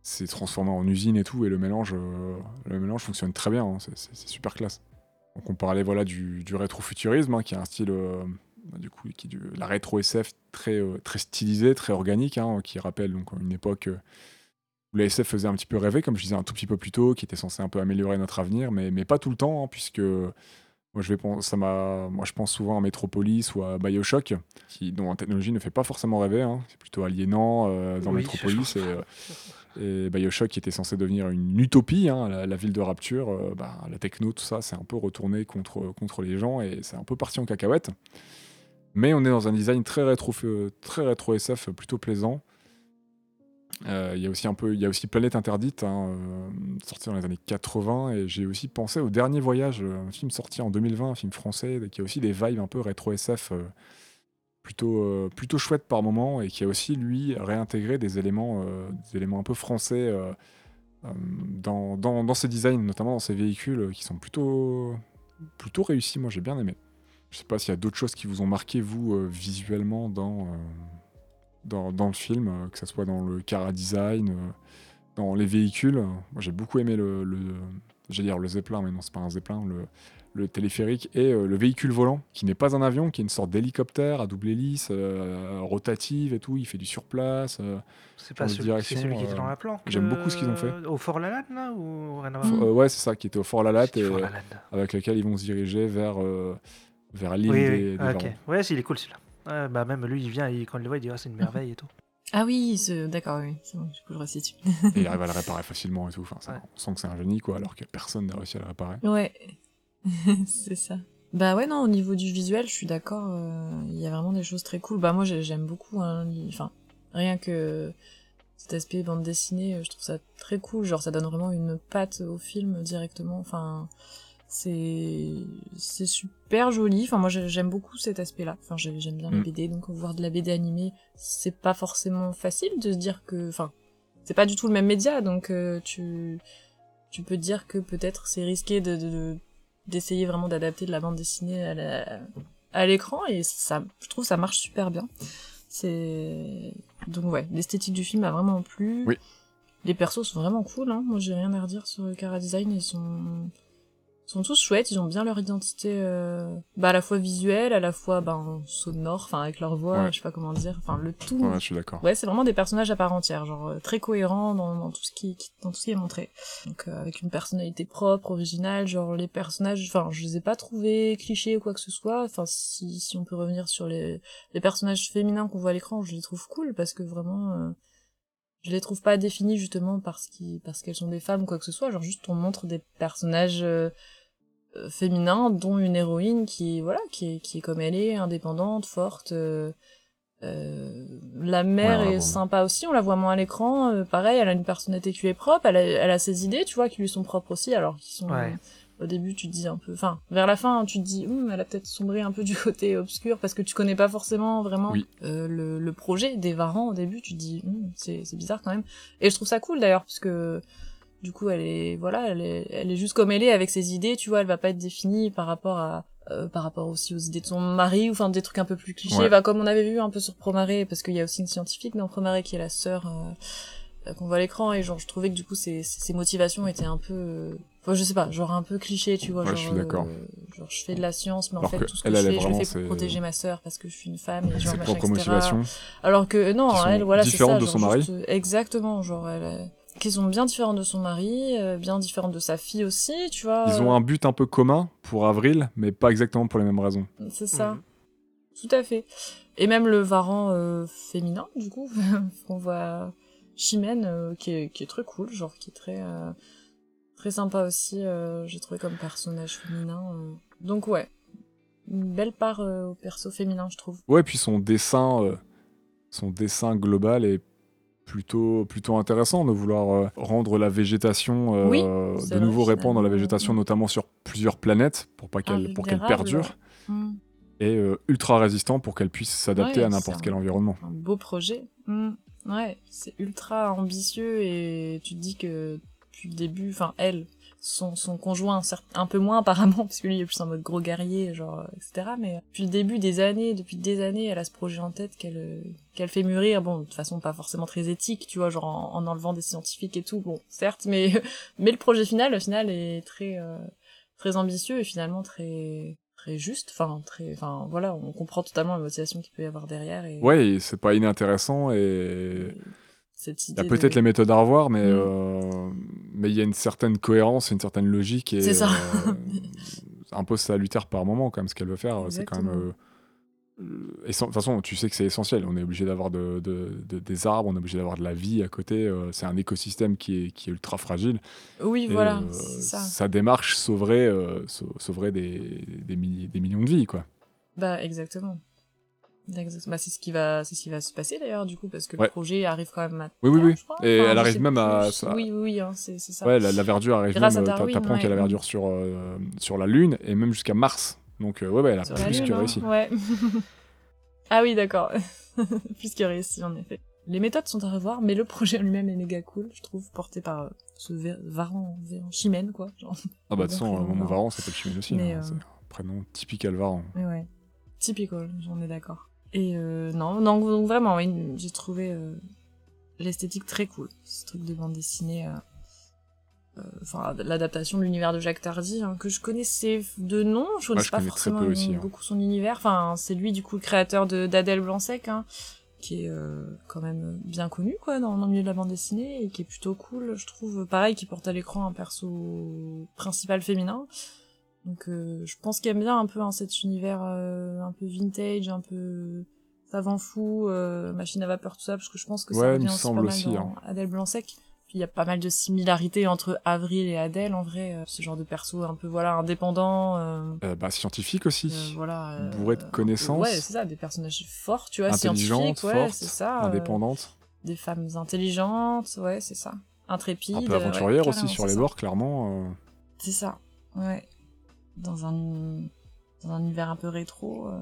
c'est transformé en usine et tout. Et le mélange, euh, le mélange fonctionne très bien. hein, c'est, super classe. Donc on parlait voilà du, du rétrofuturisme, hein, qui est un style, euh, du coup, qui du- la rétro SF très euh, très stylisée, très organique, hein, qui rappelle donc une époque où la SF faisait un petit peu rêver, comme je disais un tout petit peu plus tôt, qui était censé un peu améliorer notre avenir, mais, mais pas tout le temps, puisque Moi, je vais ça moi, je pense souvent à Metropolis ou à Bioshock, qui, dont la technologie ne fait pas forcément rêver. hein. C'est plutôt aliénant euh, dans Oui, Metropolis. Et, euh, et Bioshock, qui était censé devenir une utopie, hein, la, ville de Rapture, euh, bah, la techno, tout ça, c'est un peu retourné contre, contre les gens et c'est un peu parti en cacahuète. Mais on est dans un design très rétro, très rétro SF, plutôt plaisant. Euh, Il y a aussi y a aussi Planète Interdite, hein, euh, sorti dans les années 80, et j'ai aussi pensé au Dernier Voyage, un film sorti en 2020, un film français, qui a aussi des vibes un peu rétro SF, plutôt, euh, plutôt chouette par moment, et qui a aussi lui réintégré des éléments, euh, des éléments un peu français euh, dans, dans, dans ses designs, notamment dans ses véhicules, qui sont plutôt, plutôt réussis. Moi, j'ai bien aimé. Je sais pas s'il y a d'autres choses qui vous ont marqué vous visuellement dans. dans, dans le film, que ce soit dans le cara design, dans les véhicules. Moi, j'ai beaucoup aimé le, j'allais dire le zeppelin, mais non, c'est pas un zeppelin, le téléphérique et euh, le véhicule volant, qui n'est pas un avion, qui est une sorte d'hélicoptère à double hélice, euh, rotative et tout. Il fait du surplace. euh. C'est pas celui, c'est directions, celui qui était euh, dans la planque. j'aime beaucoup ce qu'ils ont fait. Au Fort Lalanne, là Ou rien à voir ouais, c'est ça, qui était au Fort C'est et Fort avec lequel ils vont se diriger vers, euh, vers l'île Oui, des, oui. des Ah. Ouais, il est cool celui-là. Bah même lui, il vient, il- quand il le voit, il dit ah, c'est une merveille et tout. Ah oui, d'accord, oui, c'est bon, du coup je resitue. Et il arrive à le réparer facilement et tout. Enfin, ça- Ouais. On sent que c'est un génie, quoi, alors que personne n'a réussi à le réparer. Ouais, c'est ça. Bah ouais, non, au niveau du visuel, je suis d'accord, euh, il y a vraiment des choses très cool. Bah moi j'ai- j'aime beaucoup, hein, enfin, rien que cet aspect bande dessinée, euh, je trouve ça très cool, genre ça donne vraiment une patte au film directement, enfin, c'est c'est super joli, enfin moi j'ai- j'aime beaucoup cet aspect-là, enfin j'ai- j'aime bien les Mm. BD, donc voir de la BD animée, c'est pas forcément facile de se dire que, enfin, c'est pas du tout le même média, donc euh, tu tu peux te dire que peut-être c'est risqué de, de- de- d'essayer vraiment d'adapter de la bande dessinée à la- à l'écran et ça je trouve ça marche super bien c'est donc ouais l'esthétique du film a vraiment plu Oui. les persos sont vraiment cool hein. moi j'ai rien à redire sur le Cara Design ils sont sont tous chouettes ils ont bien leur identité euh, bah à la fois visuelle à la fois ben sonore enfin avec leur voix Ouais. je sais pas comment dire enfin le tout Ouais, je suis d'accord. Ouais, c'est vraiment des personnages à part entière, genre euh, très cohérents dans, dans tout ce qui, qui- dans tout ce qui est montré. Donc euh, avec une personnalité propre, originale, genre les personnages, enfin je les ai pas trouvés clichés ou quoi que ce soit. Enfin si si on peut revenir sur les les personnages féminins qu'on voit à l'écran, je les trouve cool parce que vraiment euh, je les trouve pas définis justement parce qu'ils parce qu'elles sont des femmes ou quoi que ce soit. Genre juste on montre des personnages euh, féminins dont une héroïne qui voilà qui est qui est comme elle est, indépendante, forte. euh, euh, la mère Ouais, est sympa aussi, on la voit moins à l'écran. euh, pareil, elle a une personnalité qui lui est propre, elle a, elle a ses idées, tu vois, qui lui sont propres aussi, alors qu'ils sont. Ouais. au début, tu te dis un peu. Enfin, vers la fin, tu te dis, Hum, elle a peut-être sombré un peu du côté obscur parce que tu connais pas forcément vraiment Oui. euh, le, le projet des Varans au début. Tu te dis, c'est c'est bizarre quand même. Et je trouve ça cool d'ailleurs, parce que du coup, elle est, voilà, elle est, elle est juste comme elle est avec ses idées, tu vois, elle va pas être définie par rapport à, euh, par rapport aussi aux idées de son mari, ou enfin des trucs un peu plus clichés, Ouais. bah, comme on avait vu un peu sur Promaré, parce qu'il y a aussi une scientifique dans Promaré qui est la sœur euh, qu'on voit à l'écran, et genre je trouvais que du coup ses, ses motivations étaient un peu, euh, enfin je sais pas, genre un peu cliché, tu vois, Ouais, genre, je suis d'accord. euh, genre je fais de la science, mais en fait tout ce que elle, je elle fais, je le fais pour protéger ma sœur parce que je suis une femme, et genre machin, etc. Alors que non, elle, voilà, c'est ça, de genre son mari. juste, exactement, genre elle, qui sont bien différentes de son mari, euh, bien différentes de sa fille aussi, tu vois. Ils ont un but un peu commun pour Avril, mais pas exactement pour les mêmes raisons. C'est ça. Mhm. Tout à fait. Et même le varan euh, féminin, du coup, on voit Chimène, euh, qui, est, qui est très cool, genre qui est très euh, très sympa aussi, euh, j'ai trouvé comme personnage féminin. euh. Donc ouais, une belle part euh, au perso féminin, je trouve. Ouais, puis son dessin, euh, son dessin global est plutôt, plutôt intéressant de vouloir euh, rendre la végétation, euh, Oui, de nouveau vrai, répandre la végétation, Mm. notamment sur plusieurs planètes, pour pas qu'elle perdure, Mm. et euh, ultra résistant pour qu'elle puisse s'adapter Ouais, à n'importe un- quel environnement. un beau projet. Mm. Ouais, c'est ultra ambitieux et tu te dis que depuis le début, enfin elle, son, son conjoint, certes un peu moins apparemment, parce que lui il est plus en mode gros guerrier, genre, euh, etc. Mais depuis le début des années, depuis des années, elle a ce projet en tête qu'elle euh, qu'elle fait mûrir, bon, de façon pas forcément très éthique, tu vois, genre en, en enlevant des scientifiques et tout, bon, certes, mais mais le projet final, au final, est très euh, très ambitieux et finalement très très juste, enfin très, enfin voilà, on comprend totalement la motivation qu'il peut y avoir derrière et Ouais, c'est pas inintéressant, et cette il y a peut-être de- les méthodes à revoir, mais Mm. euh, mais il y a une certaine cohérence, une certaine logique, et C'est ça. euh, un peu salutaire par moment, quand même, ce qu'elle veut faire. C'est quand même. Euh, euh, De toute façon, tu sais que c'est essentiel. On est obligé d'avoir de, de- de- des arbres, on est obligé d'avoir de la vie à côté. c'est un écosystème qui est, qui est ultra fragile. Oui, Et, voilà, euh, ça. Sa démarche sauverait, euh, sau- sauverait des, des millions de vies, quoi. Bah, exactement. Bah, c'est ce qui va, c'est ce qui va se passer d'ailleurs, du coup, parce que Ouais. le projet arrive quand même à Oui, oui, oui. je crois. Et Enfin, elle arrive même à- ça- Oui, oui, oui, hein, c'est ça. Ouais, la, la verdure arrive Grâce même. euh, T'apprends qu'il y a la ouais, verdure sur, euh, sur la Lune et même jusqu'à Mars. Donc, euh, ouais, ouais, elle a Sur plus que hein, réussi. Ouais. ah oui, d'accord. plus que réussi, en effet. Les méthodes sont à revoir, mais le projet lui-même est méga cool, je trouve, porté par euh, ce Ver- Varan, Chimène, quoi. Genre. Ah, bah, de euh, mon Varan. S'appelle Chimène aussi. Mais, hein, euh, C'est un prénom typical Varan. Ouais, ouais. Typical, j'en ai d'accord. Et euh, non, non, donc vraiment, oui, j'ai trouvé euh, l'esthétique très cool. Ce truc de bande dessinée, euh, euh, enfin l'adaptation de l'univers de Jacques Tardy, hein, que je connaissais de nom, je connaissais pas connais forcément aussi, hein. beaucoup son univers. Enfin, c'est lui du coup le créateur de d'Adèle Blanc-Sec, hein, qui est euh, quand même bien connu quoi dans, dans le milieu de la bande dessinée et qui est plutôt cool, je trouve. Pareil, qui porte à l'écran un perso principal féminin. Donc euh, je pense qu'il aime bien un peu hein, cet univers euh, un peu vintage, un peu savant fou, euh, machine à vapeur, tout ça, parce que je pense que Ouais, ça il revient me aussi semble pas mal aussi, dans hein. Adèle Blanc-Sec. Puis il y a pas mal de similarités entre Avril et Adèle en vrai, euh, ce genre de perso un peu voilà indépendant, euh, Euh, bah, scientifique aussi. euh, voilà. euh, Bourré de connaissances. Ouais, c'est ça, des personnages forts, tu vois, scientifiques, ouais, c'est ça. euh, indépendante. des femmes intelligentes, ouais, c'est ça. Intrépides. un peu euh, ouais, aussi sur les bords, clairement. euh. C'est ça, ouais. Dans un, dans un univers un peu rétro. euh.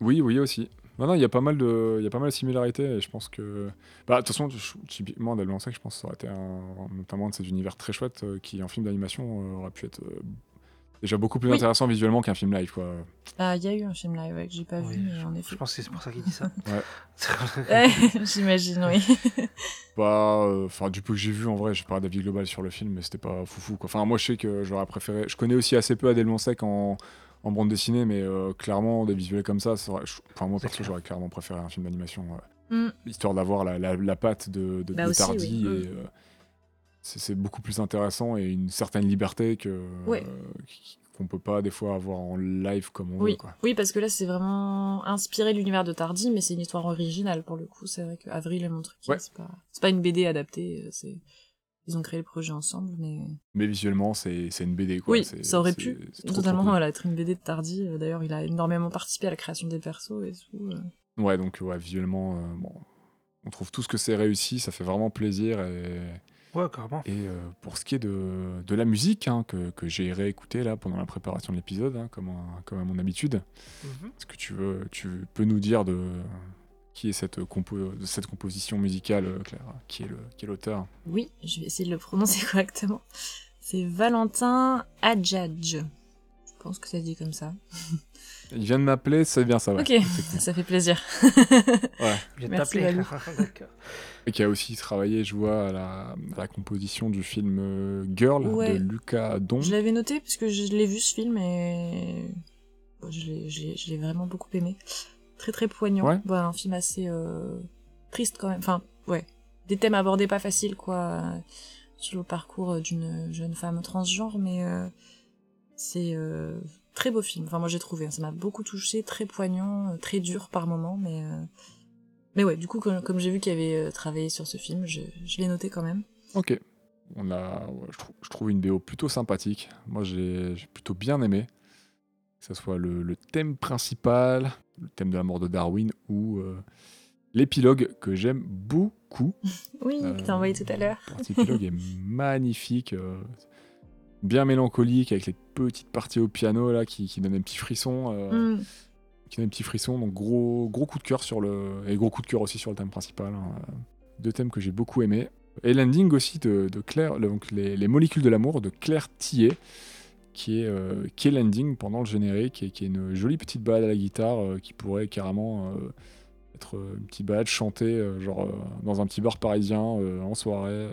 Oui, oui, aussi. Non, non, il y a pas mal de, il y a pas mal de similarités et je pense que, bah, de toute façon, typiquement, Blanc-Sec, je pense que ça aurait été un, notamment de ces univers très chouettes euh, qui, en film d'animation, euh, aurait pu être déjà beaucoup plus Oui. intéressant visuellement qu'un film live, quoi. Ah, il y a eu un film live ouais, que j'ai pas Oui, vu, mais en Je effet. pense que c'est pour ça qu'il dit ça. J'imagine, oui. Bah, euh, enfin, du peu que j'ai vu, en vrai, j'ai pas d'avis global sur le film, mais c'était pas foufou, quoi. Enfin, moi, je sais que j'aurais préféré. Je connais aussi assez peu Adèle Blanc-Sec en, en bande dessinée, mais euh, clairement, des visuels comme ça, ça aurait- je- enfin, moi, perso, clair. j'aurais clairement préféré un film d'animation. ouais. Mm. Histoire d'avoir la, la, la patte de, de, Bah de aussi, Tardy oui. et. euh, c'est beaucoup plus intéressant et une certaine liberté que Ouais. euh, qu'on peut pas des fois avoir en live comme on Oui. veut quoi. oui, parce que là, c'est vraiment inspiré de l'univers de Tardy, mais c'est une histoire originale pour le coup. C'est vrai que Avril et mon truc, Ouais. c'est pas, c'est pas une BD adaptée. euh, C'est, ils ont créé le projet ensemble, mais Mais visuellement c'est c'est une BD quoi. oui, ça aurait pu trop, totalement voilà, être une BD de Tardy. Euh, D'ailleurs, il a énormément participé à la création des persos et tout. Ouais, donc ouais, visuellement, euh, bon, on trouve tout ce que c'est réussi, ça fait vraiment plaisir. Et, Ouais, carrément. et euh, pour ce qui est de, de la musique, hein, que, que j'ai réécouté là pendant la préparation de l'épisode, hein, comme, à- comme à mon habitude, Mhm. est-ce que tu, veux, tu peux nous dire de qui est cette, compo de cette composition musicale, euh, Claire Qui est le- qui est l'auteur? Oui, je vais essayer de le prononcer correctement. C'est Valentin Adjadj. Je pense que ça se dit comme ça. Il vient de m'appeler, c'est bien ça, ouais. ok, ça fait plaisir. Ouais. Je Merci, t'appeler. D'accord. Et qui a aussi travaillé, je vois, à la, à la composition du film euh, Girl Ouais. de Lucas Don. Je l'avais noté parce que je l'ai vu ce film et bon, je l'ai- vraiment beaucoup aimé. Très très poignant. Ouais. Bon, un film assez euh, triste quand même. Enfin, ouais. Des thèmes abordés pas faciles quoi euh, sur le parcours d'une jeune femme transgenre, mais euh, c'est euh, très beau film. Enfin moi j'ai trouvé, hein. ça m'a beaucoup touché, très poignant, euh, très dur par moments, mais euh, mais ouais. Du coup comme, comme j'ai vu qu'il avait euh, travaillé sur ce film, je, je l'ai noté quand même. Ok. On a, je, trou- je trouve une BO plutôt sympathique. Moi, j'ai plutôt bien aimé. Que ce soit le, le thème principal, le thème de la mort de Darwin ou euh, l'épilogue que j'aime beaucoup. Oui, Euh, que t'as envoyé tout à l'heure. Cet épilogue est magnifique, euh, bien mélancolique avec les petites parties au piano là qui, qui donnent un petit frisson. euh, Mm. Qui donne un petit frisson. Donc gros, gros coup de cœur sur le et gros coup de cœur aussi sur le thème principal. hein. Deux thèmes que j'ai beaucoup aimé. Et l'ending aussi de, de Claire, donc les, les molécules de l'amour de Claire Tillet, qui est euh, est l'ending pendant le générique et qui est une jolie petite balade à la guitare euh, qui pourrait carrément euh, être euh, une petite balade chantée euh, genre euh, dans un petit bar parisien en soirée.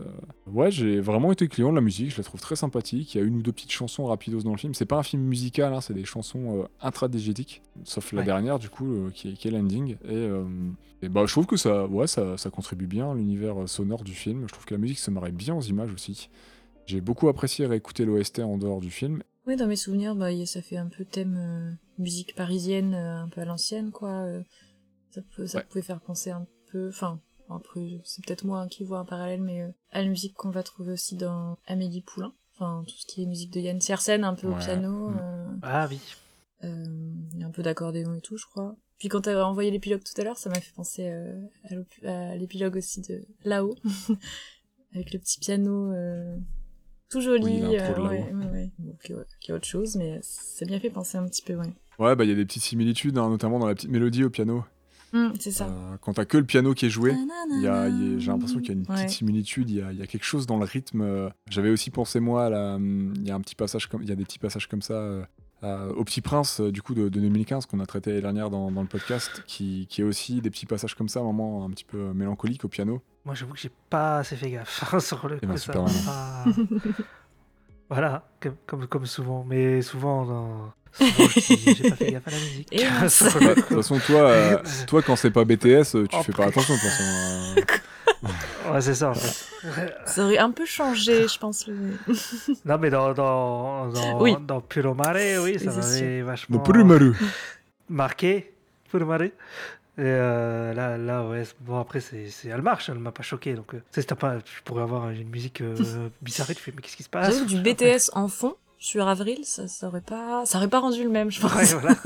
Ouais, j'ai vraiment été client de la musique, je la trouve très sympathique. Il y a une ou deux petites chansons rapidos dans le film. C'est pas un film musical, hein, c'est des chansons euh, intradégétiques, sauf la Ouais. dernière du coup euh, qui, est, qui est l'ending. Et, euh, et bah je trouve que ça, ouais, ça, ça contribue bien à l'univers sonore du film. Je trouve que la musique se marie bien aux images aussi. J'ai beaucoup apprécié réécouter l'OST en dehors du film. Oui, dans mes souvenirs, bah, y a- ça fait un peu thème euh, musique parisienne, euh, un peu à l'ancienne, quoi. euh, ça peut, ça Ouais. pouvait faire penser un peu, enfin, après, c'est peut-être moi hein, qui vois un parallèle, mais euh, à la musique qu'on va trouver aussi dans Amélie Poulain. Enfin, tout ce qui est musique de Yann Tiersen, un peu au piano. Mm. euh, Ah oui. euh, il y a un peu d'accordéon et tout, je crois. Puis quand t'as envoyé l'épilogue tout à l'heure, ça m'a fait penser euh, à l'épilogue aussi de là-haut, avec le petit piano euh, tout joli. Oui, euh, ouais, ouais, ouais. Qui, qui est autre chose, mais ça bien fait penser un petit peu, ouais. Ouais, bah il y a des petites similitudes, hein, notamment dans la petite mélodie au piano. Hum, c'est ça. Euh, quand t'as que le piano qui est joué, j'ai l'impression qu'il y a une petite Ouais. similitude, il y a, il y a quelque chose dans le rythme. euh, J'avais aussi pensé moi, à la- hum, il y a un petit passage comme, il y a des petits passages comme ça euh, au Petit Prince du coup de, de 2015 qu'on a traité l'année dernière dans, dans le podcast, qui, qui est aussi des petits passages comme ça, à un moment un petit peu mélancolique au piano. Moi, j'avoue que j'ai pas assez fait gaffe sur le Eh ben, coup. ça voilà, comme, comme, comme souvent. Mais souvent, dans... souvent, je dis, j'ai pas fait gaffe à la musique. De toute façon, toi, euh, toi quand c'est pas BTS, tu Oh, fais pas attention de toute façon. euh. Ouais, c'est ça, en fait. Ça aurait un peu changé, je pense. Le... Non, mais dans, dans, dans, Oui. dans Puro Mare, oui, ça m'avait vachement Prumaru. marqué. Puro Mare. Et euh, là, là, ouais, c'est- bon, après, c'est, c'est- elle marche, elle m'a pas choqué. Donc, euh, tu sais, si t'as pas, tu pourrais avoir une musique euh, bizarre, tu fais, mais qu'est-ce qui se passe? J'avoue, du BTS en fond sur Avril, ça, ça aurait pas, ça aurait pas rendu le même, je pense. Ouais, voilà.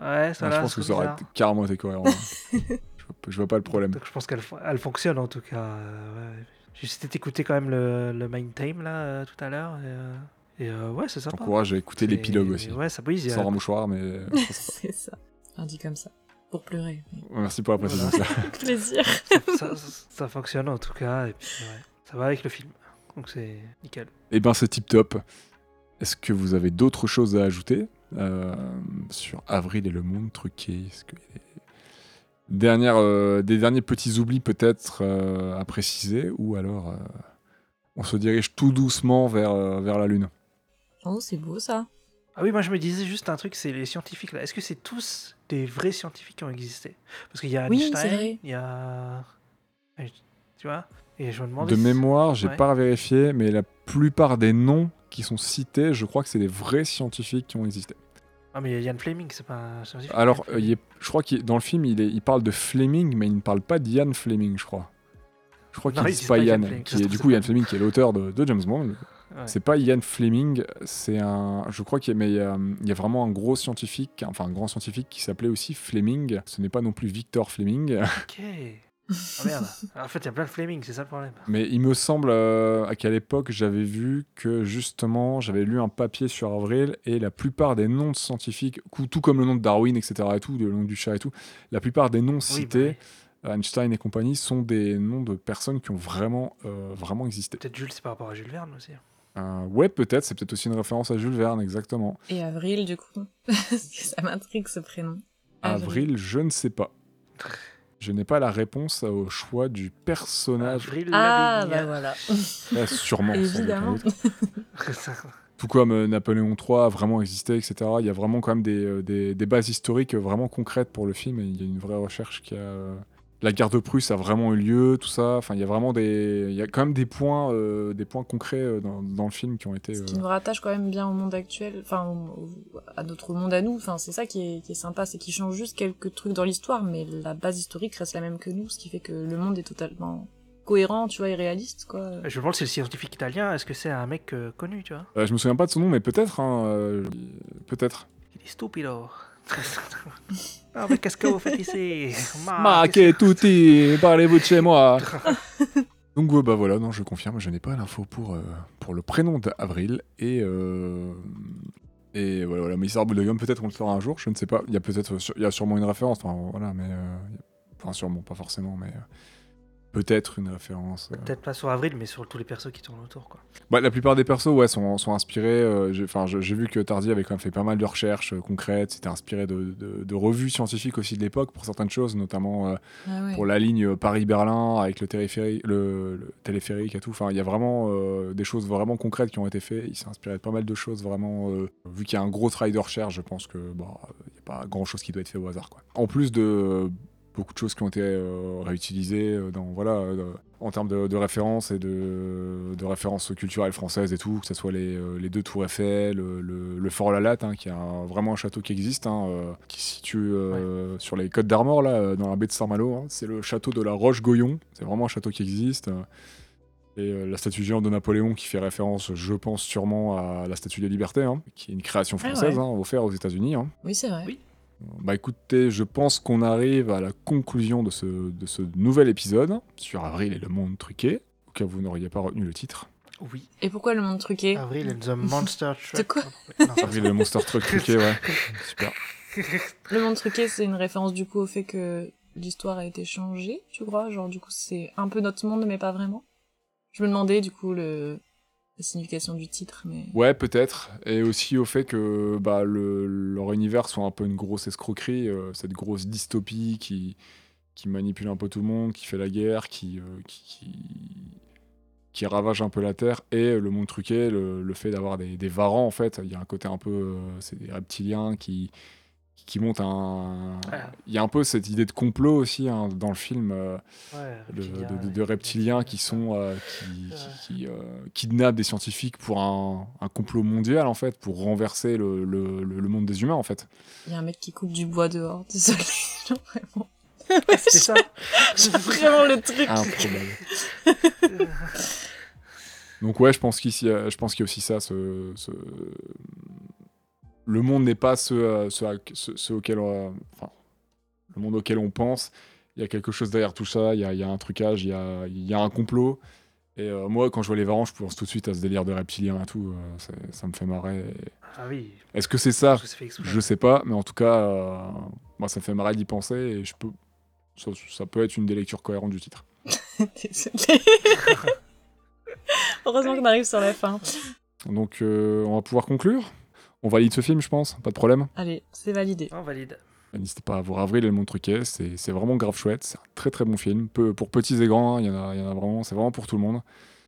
Ouais, ça Ouais, là, je pense que c'est ça aurait carrément été cohérent. hein. je, vois, je vois pas le problème. Donc, je pense qu'elle elle fonctionne en tout cas. euh, ouais. J'ai juste écouté quand même le, le main theme là euh, tout à l'heure. Et, euh, et, euh, ouais, c'est sympa. J'encourage à écouter C'est- l'épilogue aussi. Ouais, ça brise. a- Sans ramouchoir, mais. c'est ça. On dit comme ça. Pour pleurer. Merci pour la précision. Voilà. Plaisir. ça, ça- ça fonctionne en tout cas. Et puis, ouais, ça va avec le film. Donc c'est nickel. Eh ben, c'est tip top. Est-ce que vous avez d'autres choses à ajouter euh, sur Avril et le monde truqué? Est-ce qu'il y a des, dernières, euh, des derniers petits oublis peut-être euh, à préciser Ou alors euh, on se dirige tout doucement vers, euh, vers la Lune? Oh, c'est beau ça. Ah oui, moi je me disais juste un truc, c'est les scientifiques là. Est-ce que c'est tous des vrais scientifiques qui ont existé? Parce qu'il y a Oui, Einstein, il y a. Tu vois? Et je me demandais. De si- mémoire, j'ai Ouais. pas vérifié, mais la plupart des noms qui sont cités, je crois que c'est des vrais scientifiques qui ont existé. Ah, mais il y a Ian Fleming, c'est pas un scientifique. Alors, euh, il est- je crois qu'il dans le film, il, est- il parle de Fleming, mais il ne parle pas d'Ian Fleming, je crois. Je crois qu'il ils dit pas Ian qui est du coup Ian Fleming qui est l'auteur de, de James Bond. Ouais. C'est pas Ian Fleming, c'est un. Je crois qu'il y, il y a, vraiment un gros scientifique, enfin un grand scientifique qui s'appelait aussi Fleming. Ce n'est pas non plus Victor Fleming, Ok. Ah merde. en fait, il y a plein de Fleming, c'est ça le problème. mais il me semble euh, qu'à l'époque j'avais vu que justement j'avais lu un papier sur Avril et la plupart des noms de scientifiques, tout comme le nom de Darwin, etc. et tout, le nom du chat et tout, la plupart des noms Oui, cités, bah oui. Einstein et compagnie, sont des noms de personnes qui ont vraiment, euh, vraiment existé. Peut-être Jules, c'est par rapport à Jules Verne aussi. Euh, ouais, peut-être, c'est peut-être aussi une référence à Jules Verne, exactement. Et Avril, du coup. Parce que ça m'intrigue ce prénom. Avril, je ne sais pas. Je n'ai pas la réponse au choix du personnage. Avril Ah, bah voilà. Ouais, sûrement. sans aucun Évidemment. Tout comme euh, Napoléon III a vraiment existé, etc. Il y a vraiment quand même des, euh, des- des bases historiques vraiment concrètes pour le film. Et il y a une vraie recherche qui a. La guerre de Prusse a vraiment eu lieu, tout ça. Enfin, il y a vraiment des. Il y a quand même des points, euh, des points concrets euh, dans, dans le film qui ont été. Ce qui euh, nous rattache quand même bien au monde actuel, enfin à notre monde à nous. Enfin, c'est ça qui est, qui est sympa, c'est qu'il change juste quelques trucs dans l'histoire, mais la base historique reste la même que nous, ce qui fait que le monde est totalement cohérent, tu vois, et réaliste, quoi. Je me demande si c'est le scientifique italien, est-ce que c'est un mec euh, connu, tu vois? Euh, je me souviens pas de son nom, mais peut-être. hein, euh, peut-être. Il est stupido. Ah, mais qu'est-ce que vous faites ici Ma tutti, parlez-vous de chez moi Donc euh, bah voilà, non, je confirme, je n'ai pas l'info pour, euh, pour le prénom d'Avril et euh, et voilà, voilà. mais Bouddhagum, peut-être on le fera un jour, je ne sais pas. Il y a peut-être, il y a sûrement une référence, enfin voilà, mais euh, enfin sûrement, pas forcément, mais euh, peut-être une référence. euh. Peut-être pas sur Avril, mais sur tous les persos qui tournent autour, quoi. Bah, la plupart des persos, ouais, sont, sont inspirés. euh, j'ai- Enfin, je- j'ai vu que Tardy avait quand même fait pas mal de recherches euh, concrètes. C'était inspiré de, de- de revues scientifiques aussi de l'époque pour certaines choses, notamment. euh, Ah ouais. pour la ligne Paris-Berlin avec le téléphérique, le, le téléphérique et tout. Enfin, il y a vraiment euh, des choses vraiment concrètes qui ont été faites. Il s'est inspiré de pas mal de choses vraiment. euh, vu qu'il y a un gros travail de recherche, je pense que bah, il n'y a pas grand chose qui doit être fait au hasard. Quoi. En plus de beaucoup de choses qui ont été euh, réutilisées euh, dans, voilà, euh, en termes de, de références et de, de références culturelles françaises et tout, que ce soit les, les deux tours Eiffel, le, le- le Fort Lalatte, hein, qui est un- vraiment un château qui existe, hein, euh, qui se situe euh, sur les côtes d'Armor, là, dans la baie de Saint-Malo. hein. C'est le château de la Roche-Goyon, c'est vraiment un château qui existe. Et euh, la statue géante de Napoléon qui fait référence, je pense, sûrement à la statue des libertés, hein, qui est une création Ah française, ouais. hein, offerte aux États-Unis. hein. Oui, c'est vrai. Oui. Bah écoutez, je pense qu'on arrive à la conclusion de ce, de ce nouvel épisode sur Avril et le monde truqué, au cas où vous n'auriez pas retenu le titre. Oui. Et pourquoi le monde truqué? Avril and the Monster Truck. C'est quoi? Non, Avril et le monster truck truqué, ouais. Super. Le monde truqué, c'est une référence du coup au fait que l'histoire a été changée, tu crois? Genre du coup c'est un peu notre monde mais pas vraiment? Je me demandais du coup le... signification du titre, mais... Ouais, peut-être. Et aussi au fait que bah, le, leur univers soit un peu une grosse escroquerie, euh, cette grosse dystopie qui, qui manipule un peu tout le monde, qui fait la guerre, qui, euh, qui, qui, ravage un peu la Terre, et le monde truqué, le, le fait d'avoir des, des varans, en fait. Il y a un côté un peu... euh, c'est des reptiliens qui, qui montent un... Ah. Il y a un peu cette idée de complot aussi hein, dans le film. euh, Ouais, de, reptiliens, de- de- ouais. de reptiliens qui sont euh, qui, qui- qui, euh, kidnappent des scientifiques pour un, un complot mondial en fait pour renverser le, le- le- le monde des humains en fait Il y a un mec qui coupe du bois dehors, désolé, genre vraiment. C'était ça C'est vraiment le truc. improbable donc ouais je pense qu'ici je pense qu'il y a aussi ça ce, ce- le monde n'est pas ce, euh, ce, à- ce- ce auquel on- enfin le monde auquel on pense il y a quelque chose derrière tout ça il y a, il y a un trucage il y a, il y a un complot et euh, moi quand je vois les varans je pense tout de suite à ce délire de reptiliens et tout euh, ça me fait marrer et- Ah oui, Est-ce que c'est ça que. Je sais pas, mais en tout cas, euh, moi ça me fait marrer d'y penser et je peux. Ça, ça peut être une des lectures cohérentes du titre. Heureusement qu'on arrive sur la fin. Donc euh, on va pouvoir conclure. On valide ce film, je pense, pas de problème. Allez, c'est validé. On valide. N'hésitez pas à voir Avril et le Monde Truquet, c'est c'est vraiment grave chouette, c'est un très très bon film, peu, pour petits et grands, hein, il y, en a- il y en a vraiment, c'est vraiment pour tout le monde.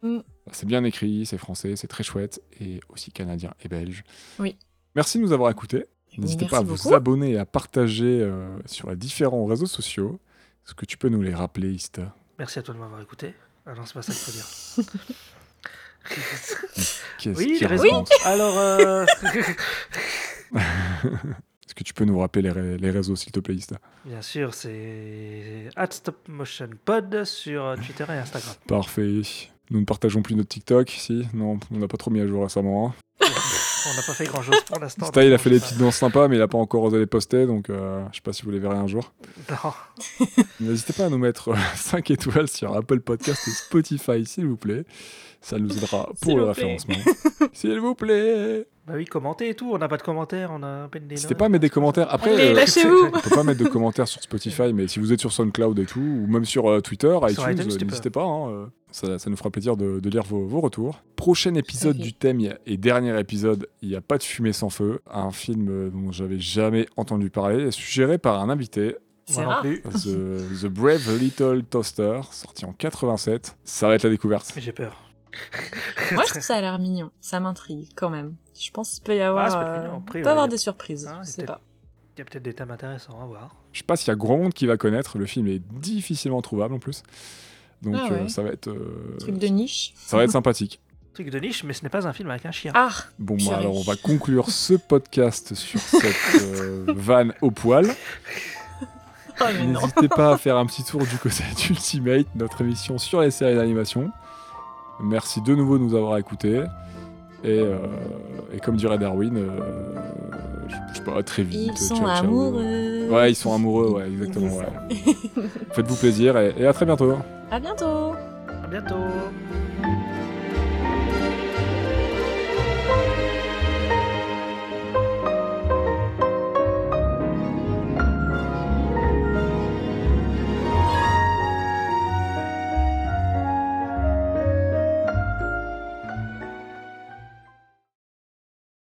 Mm. C'est bien écrit, c'est français, c'est très chouette, et aussi canadien et belge. Oui. Merci de nous avoir écoutés. N'hésitez Merci pas à vous abonner et à partager euh, sur les différents réseaux sociaux. Est-ce que tu peux nous les rappeler, Ista? Merci à toi de m'avoir écouté. Ah non, c'est pas ça qu'il faut dire. Qu'est-ce oui, les raisons. raconte Alors, euh, Est-ce que tu peux nous rappeler les, ré- les réseaux, s'il te plaît, Ista? Bien sûr, c'est @stopmotionpod sur euh, Twitter et Instagram. Parfait. Nous ne partageons plus notre TikTok, si? Non, on n'a pas trop mis à jour récemment. hein. On n'a pas fait grand chose pour l'instant. Sta, il a fait des petites danses sympas, mais il a pas encore osé les poster, donc euh, je sais pas si vous les verrez un jour. Non. N'hésitez pas à nous mettre 5 étoiles sur Apple Podcast et Spotify, s'il vous plaît. Ça nous aidera pour le référencement. s'il vous plaît Bah oui, commentez et tout. On n'a pas de commentaires, on a à peine des N'hésitez notes. pas à mettre des commentaires. Après, Allez, euh, lâchez-vous on peut pas mettre de commentaires sur Spotify, mais si vous êtes sur SoundCloud et tout, ou même sur euh, Twitter, Sur iTunes, n'hésitez pas. hein, euh, ça, ça nous fera plaisir de, de lire vos, vos retours. Prochain épisode du thème et dernier épisode, il n'y a pas de fumée sans feu. Un film dont j'avais jamais entendu parler, suggéré par un invité, C'est Moi non rare. plus. The, The Brave Little Toaster, sorti en 87. Ça va être la découverte. J'ai peur. Moi, je trouve ça a l'air mignon. Ça m'intrigue quand même. Je pense qu'il peut y avoir, Ah, être euh, mignon. Après, peut avoir euh, des surprises. Ah, je il sais pas. Il y a peut-être des thèmes intéressants à voir. Je sais pas s'il y a grand monde qui va connaître. Le film est difficilement trouvable en plus. Donc Ah ouais. euh, ça va être euh, Truc de niche. ça va être sympathique. Truc de niche, mais ce n'est pas un film avec un chien. Ah, Bon, bah, alors on va conclure ce podcast sur cette euh, vanne au poil. oh. N'hésitez pas à faire un petit tour du côté d'Ultimate, notre émission sur les séries d'animation. Merci de nouveau de nous avoir écoutés. Et, euh, et comme dirait Darwin, euh, je, je sais pas, très vite. Ils sont ciao. amoureux. Ouais, ils sont amoureux, ouais, exactement. Ouais. Faites-vous plaisir et, et à très bientôt. À bientôt. À bientôt.